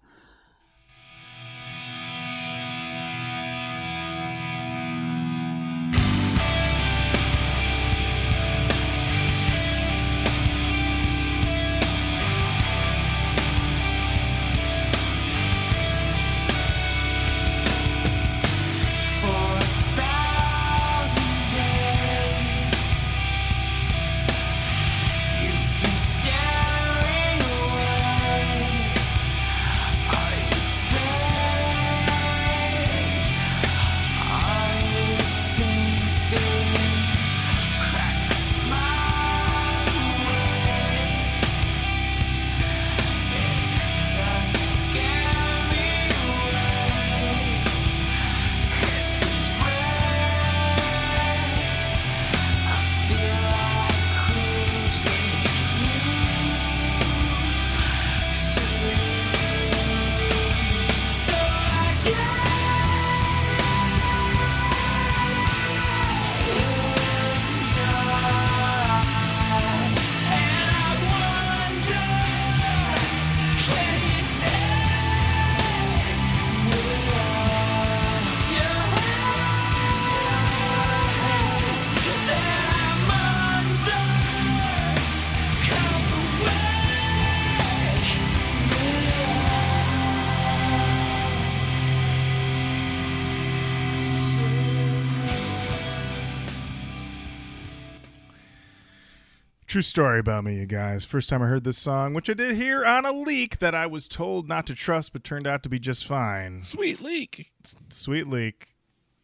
True story about me, you guys. First time I heard this song, which I did hear on a leak that I was told not to trust, but turned out to be just fine. Sweet leak. Sweet leak.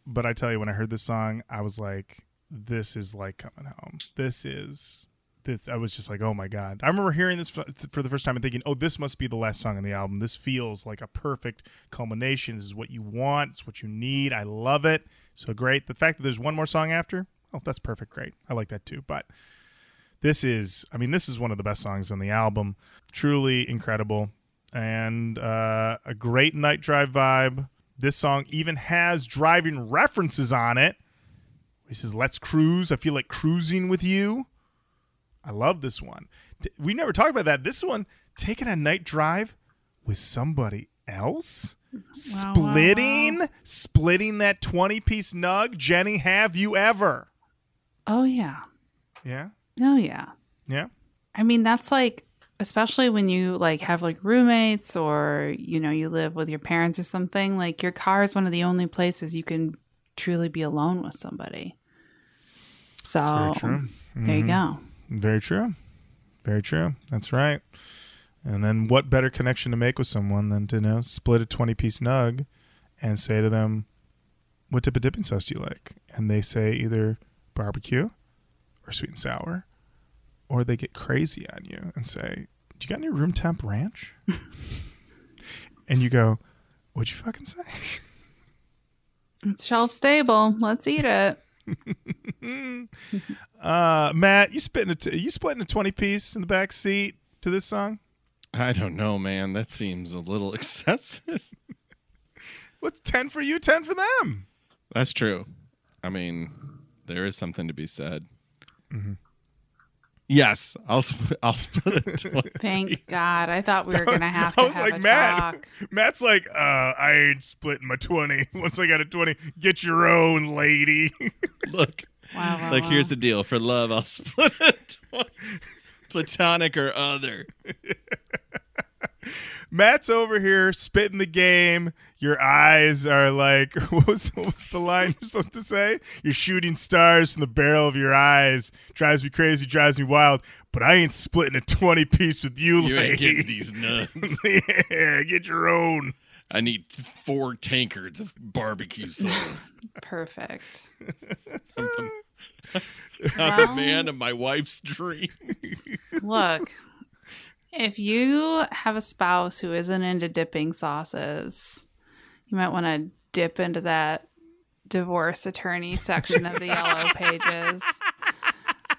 But I tell you, when I heard this song, I was like, this is like coming home. This is. This, I was just like, oh my God. I remember hearing this for for the first time and thinking, oh, this must be the last song on the album. This feels like a perfect culmination. This is what you want. It's what you need. I love it. So great. The fact that there's one more song after, oh, that's perfect. Great. I like that too. But this is i mean this is one of the best songs on the album. Truly incredible. And uh, a great night drive vibe. This song even has driving references on it. He says let's cruise. I feel like cruising with you. I love this one. We never talked about that. This one taking a night drive with somebody else? Wow, splitting? splitting that 20 piece nug? Jenny have you ever? Oh, yeah. yeah Oh, yeah. yeah I mean, that's like, especially when you like have like roommates or, you know, you live with your parents or something, like your car is one of the only places you can truly be alone with somebody. So true. there you mm-hmm. go. Very true. Very true. That's right. And then what better connection to make with someone than to you know split a twenty piece nug and say to them, What type of dipping sauce do you like? And they say either barbecue or sweet and sour. Or they get crazy on you and say, Do you got any room temp ranch? and you go, What'd you fucking say? It's shelf stable. Let's eat it. Uh, Matt, you splitting a t- you splitting a twenty piece in the back seat to this song? I don't know, man. That seems a little excessive. What's 10 for you, 10 for them? That's true. I mean, there is something to be said. Mm-hmm. Yes, I'll sp- I'll split it. twenty. Thank God. I thought we were gonna have to I was have like, a Matt. talk. Matt's like, uh, I ain't splitting my 20. Once I got a 20, get your own, lady. Look, Wow, wow, like wow. here's the deal. For love, I'll split it. Platonic or other. Matt's over here spitting the game. Your eyes are like, what was, what was the line you're supposed to say? You're shooting stars from the barrel of your eyes. Drives me crazy, drives me wild. But I ain't splitting a 20 piece with you, You ain't getting these nuts. yeah, get your own. I need four tankards of barbecue sauce. Perfect. I'm Well- a man of my wife's dream. Look, if you have a spouse who isn't into dipping sauces, you might want to dip into that divorce attorney section of the yellow pages.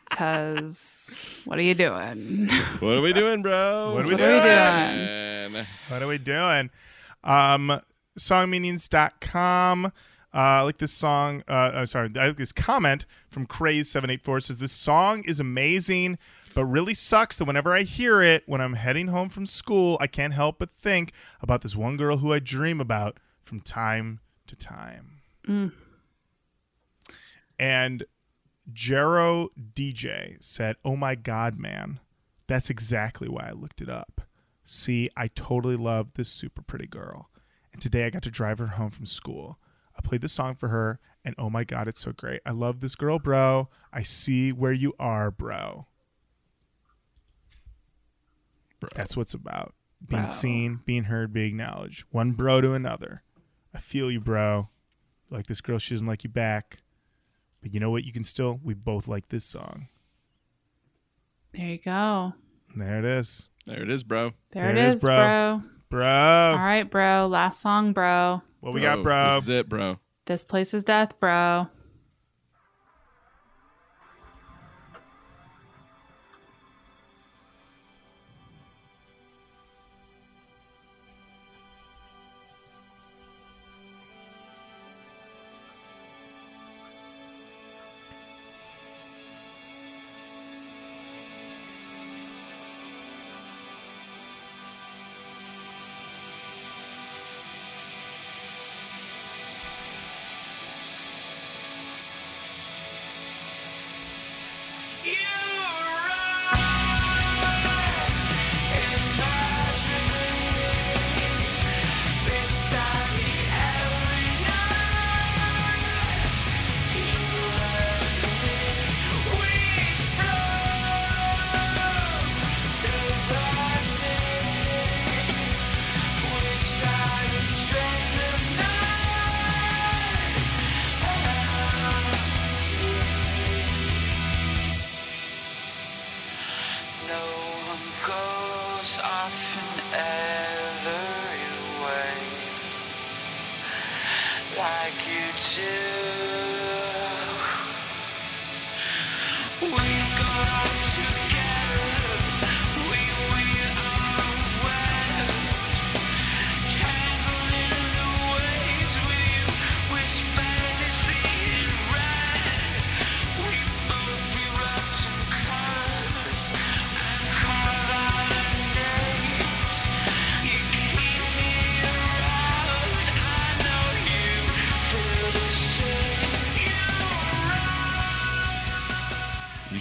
Because what are you doing? What are we doing, bro? What are we What are we doing? doing? What are we doing? Um, songmeanings.com. Uh, I like this song. Uh, uh, sorry, I like this comment from Craze784 says this song is amazing, but really sucks that whenever I hear it when I'm heading home from school, I can't help but think about this one girl who I dream about from time to time. Mm. And Jero DJ said, "Oh my god, man. That's exactly why I looked it up. See, I totally love this super pretty girl. And today I got to drive her home from school. I played this song for her, and oh my god, it's so great. I love this girl, bro. I see where you are, bro. That's what's about. Being Bro. seen, being heard, being acknowledged. One bro to another. I feel you, bro. Like this girl, she doesn't like you back. But you know what? You can still, we both like this song. There you go. There it is. There it is, bro. There, it is, bro. Bro. All right, bro. Last song, bro. What we got, bro? This is it, bro. This place is death, bro.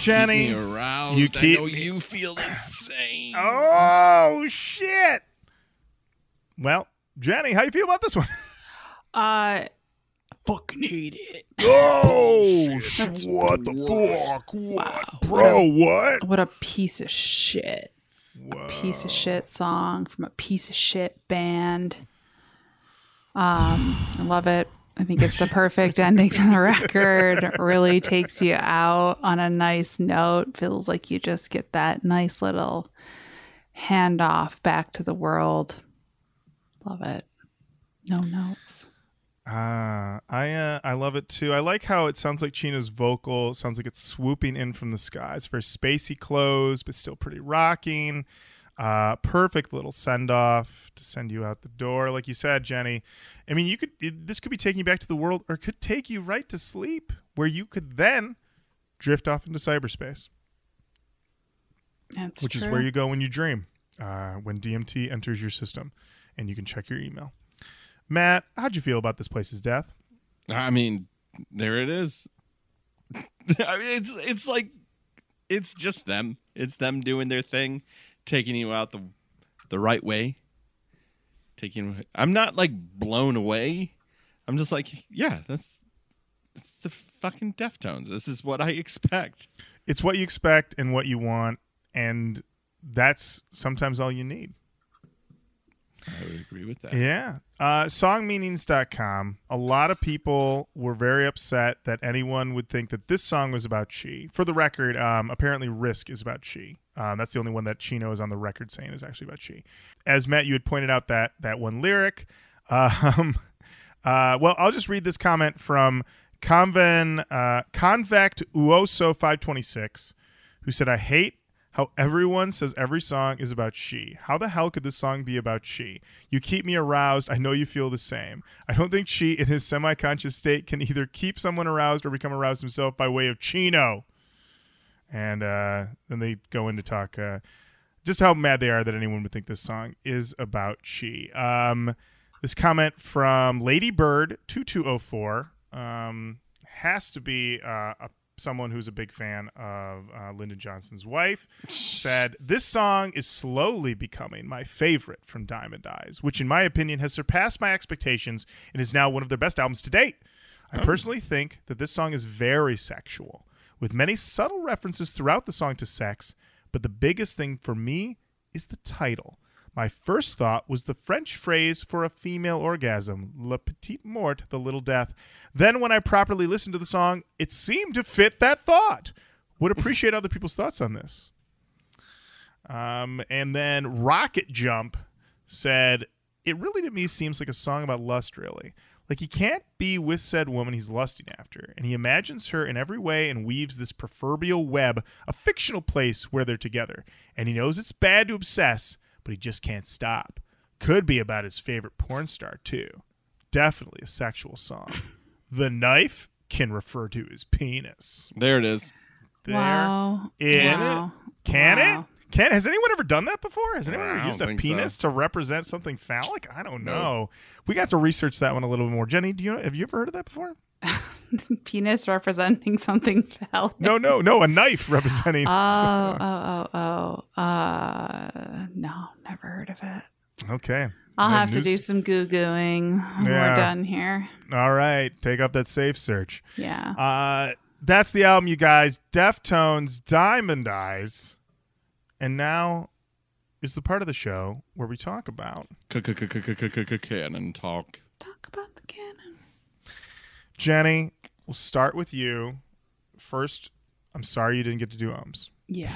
Jenny, keep me aroused. you I keep know me- you feel the same. Oh shit. Well, Jenny, how you feel about this one? Uh, fucking hate it. Oh, shit. what the fuck? What, Wow. bro? What? What a piece of shit. Whoa. Piece of shit song from a piece of shit band. Um, I love it. I think it's the perfect ending to the record. Really takes you out on a nice note. Feels like you just get that nice little handoff back to the world. Love it. No notes. Ah, I uh, I love it too. I like how it sounds like Chino's vocal. It sounds like it's swooping in from the sky. It's very spacey close, but still pretty rocking. Uh, perfect little send off to send you out the door, like you said, Jenny. I mean, you could it, this could be taking you back to the world, or it could take you right to sleep, where you could then drift off into cyberspace, That's which is where you go when you dream, uh, when DMT enters your system, and you can check your email. Matt, how'd you feel about this place's death? I mean, there it is. I mean, it's it's like it's just them. It's them doing their thing, taking you out the the right way. Taking. I'm not like blown away. I'm just like, yeah, that's it's the fucking Deftones. This is what I expect. It's what you expect and what you want, and that's sometimes all you need. I would agree with that. Yeah. Uh, songmeanings.com. A lot of people were very upset that anyone would think that this song was about Chi. For the record, um, apparently Risk is about Chi. Um, that's the only one that Chino is on the record saying is actually about Chi. As Matt, you had pointed out that that one lyric. Um, uh, well, I'll just read this comment from Conven, uh, Convect Uoso 526, who said, I hate how everyone says every song is about Chi. How the hell could this song be about Chi? You keep me aroused. I know you feel the same. I don't think Chi, in his semi conscious state, can either keep someone aroused or become aroused himself by way of Chino. And uh, then they go in to talk uh, just how mad they are that anyone would think this song is about Chi. Um, this comment from Lady Bird 2204 um, has to be uh, a, someone who's a big fan of uh, Lyndon Johnson's wife. Said, This song is slowly becoming my favorite from Diamond Eyes, which, in my opinion, has surpassed my expectations and is now one of their best albums to date. I personally think that this song is very sexual, with many subtle references throughout the song to sex, but the biggest thing for me is the title. My first thought was the French phrase for a female orgasm, le petit mort, the little death. Then, when I properly listened to the song, it seemed to fit that thought. Would appreciate other people's thoughts on this. Um, and then Rocket Jump said, It really to me seems like a song about lust, really. Like he can't be with said woman he's lusting after, and he imagines her in every way and weaves this proverbial web, a fictional place where they're together. And he knows it's bad to obsess, but he just can't stop. Could be about his favorite porn star, too. Definitely a sexual song. the knife can refer to his penis. There it is. There wow. in wow. Can Wow. it? Can has anyone ever done that before? Has anyone ever used a penis so. to represent something phallic? I don't No. know. We got to research that one a little bit more. Jenny, do you have you ever heard of that before? Penis representing something phallic. No, no, no. A knife representing. Oh, oh, oh, oh. Uh, no, never heard of it. okay. I'll That have to do some googling when Yeah. we're done here. All right, take up that safe search. Yeah. Uh, that's the album, you guys. Deftones, Diamond Eyes, and now is the part of the show where we talk about Canon talk. Talk about the canon. Jenny. We'll start with you first. I'm sorry you didn't get to do Ohms. Yeah.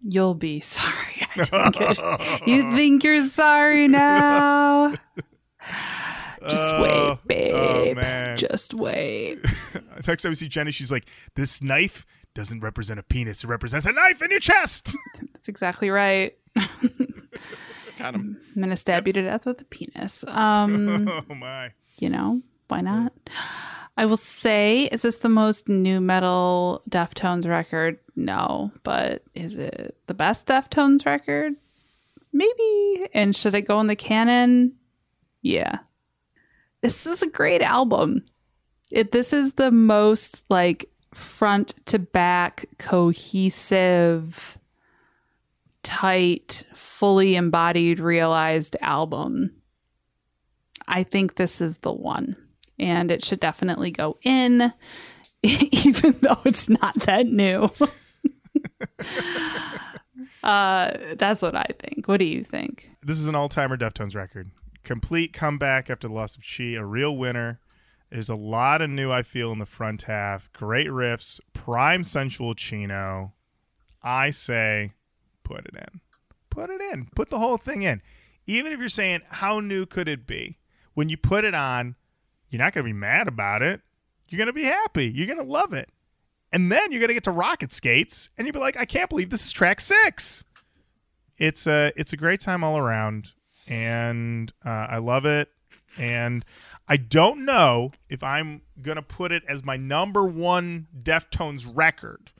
You'll be sorry. I didn't get You think you're sorry now? Just Oh, wait, oh, babe. man. Just wait. Next time we see Jenny, she's like, "This knife doesn't represent a penis; it represents a knife in your chest." That's exactly right. Got him. I'm gonna stab you to death with a penis. Um, oh my! you know, why not? I will say, is this the most nu metal Deftones record? No, but is it the best Deftones record? Maybe. And should it go in the canon? Yeah. This is a great album. It this is the most like front to back cohesive tight, fully embodied, realized album. I think this is the one. And it should definitely go in, even though it's not that new. uh, that's what I think. What do you think? This is an all-timer Deftones record. Complete comeback after the loss of Chi, a real winner. There's a lot of new I feel in the front half. Great riffs, prime sensual chino. I say, put it in. Put it in. Put the whole thing in. Even if you're saying how new could it be, when you put it on, you're not going to be mad about it. You're going to be happy. You're going to love it. And then you're going to get to Rocket Skates and you'll be like, I can't believe this is track six. it's a it's a great time all around, and uh, I love it. And I don't know if I'm gonna put it as my number one Deftones record,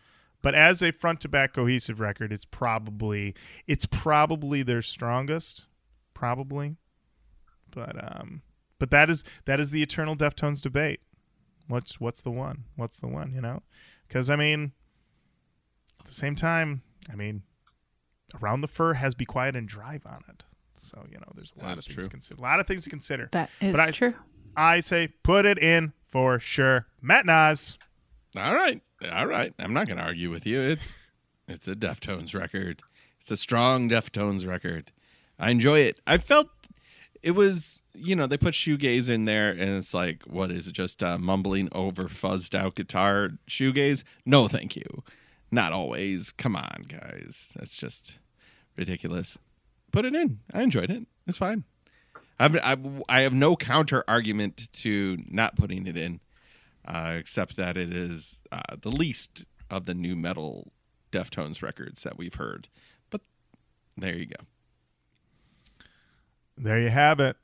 but as a front to back cohesive record, it's probably it's probably their strongest, probably. But um, but that is that is the eternal Deftones debate. What's what's the one? What's the one? You know, because I mean, at the same time, I mean, around the fur has "Be Quiet and Drive" on it. So you know, there's a lot That's of things true. to consider. A lot of things to consider. That is But I- true. I say put it in for sure. Matt Nas. All right, all right. I'm not going to argue with you. It's it's a Deftones record. It's a strong Deftones record. I enjoy it. I felt it was you know they put shoegaze in there and it's like what is it just uh, mumbling over fuzzed out guitar shoegaze? No, thank you. Not always. Come on, guys. That's just ridiculous. Put it in. I enjoyed it. It's fine. I've, I've, I have no counter argument to not putting it in, uh, except that it is uh, the least of the nu metal Deftones records that we've heard. But there you go. There you have it.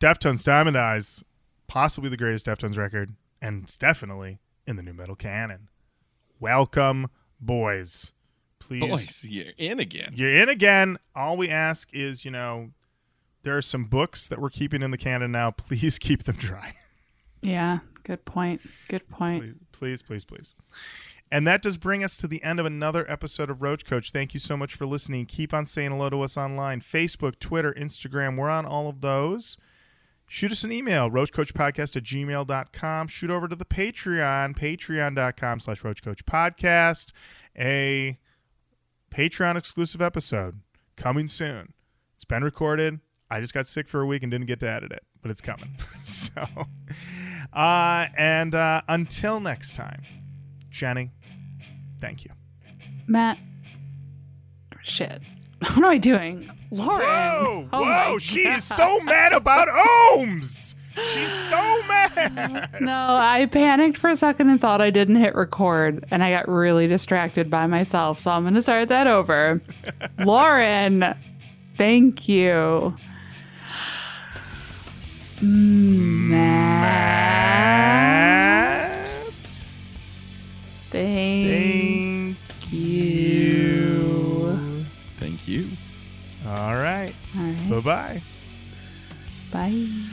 Deftones Diamond Eyes, possibly the greatest Deftones record, and it's definitely in the nu metal canon. Welcome, boys. Please, Boys, you're in again. you're in again. All we ask is, you know, there are some books that we're keeping in the canon now. Please keep them dry. Yeah, good point. Good point. please, please, please, please. And that does bring us to the end of another episode of Roach Koach. Thank you so much for listening. Keep on saying hello to us online Facebook, Twitter, Instagram. We're on all of those. Shoot us an email, roachkoachpodcast at gmail.com. Shoot over to the Patreon, patreon.com slash roachkoachpodcast. A Patreon exclusive episode coming soon. It's been recorded. I just got sick for a week and didn't get to edit it, but it's coming. so, uh, and uh, until next time, Jenny, thank you. Matt. Shit. What am I doing? Lorin. Whoa, Oh whoa, she God. is so mad about ohms. She's so mad. No, I panicked for a second and thought I didn't hit record, and I got really distracted by myself. So I'm going to start that over. Lorin, thank you. Matt, Matt, thank thank you. Thank you. All right. All right. Bye bye. Bye.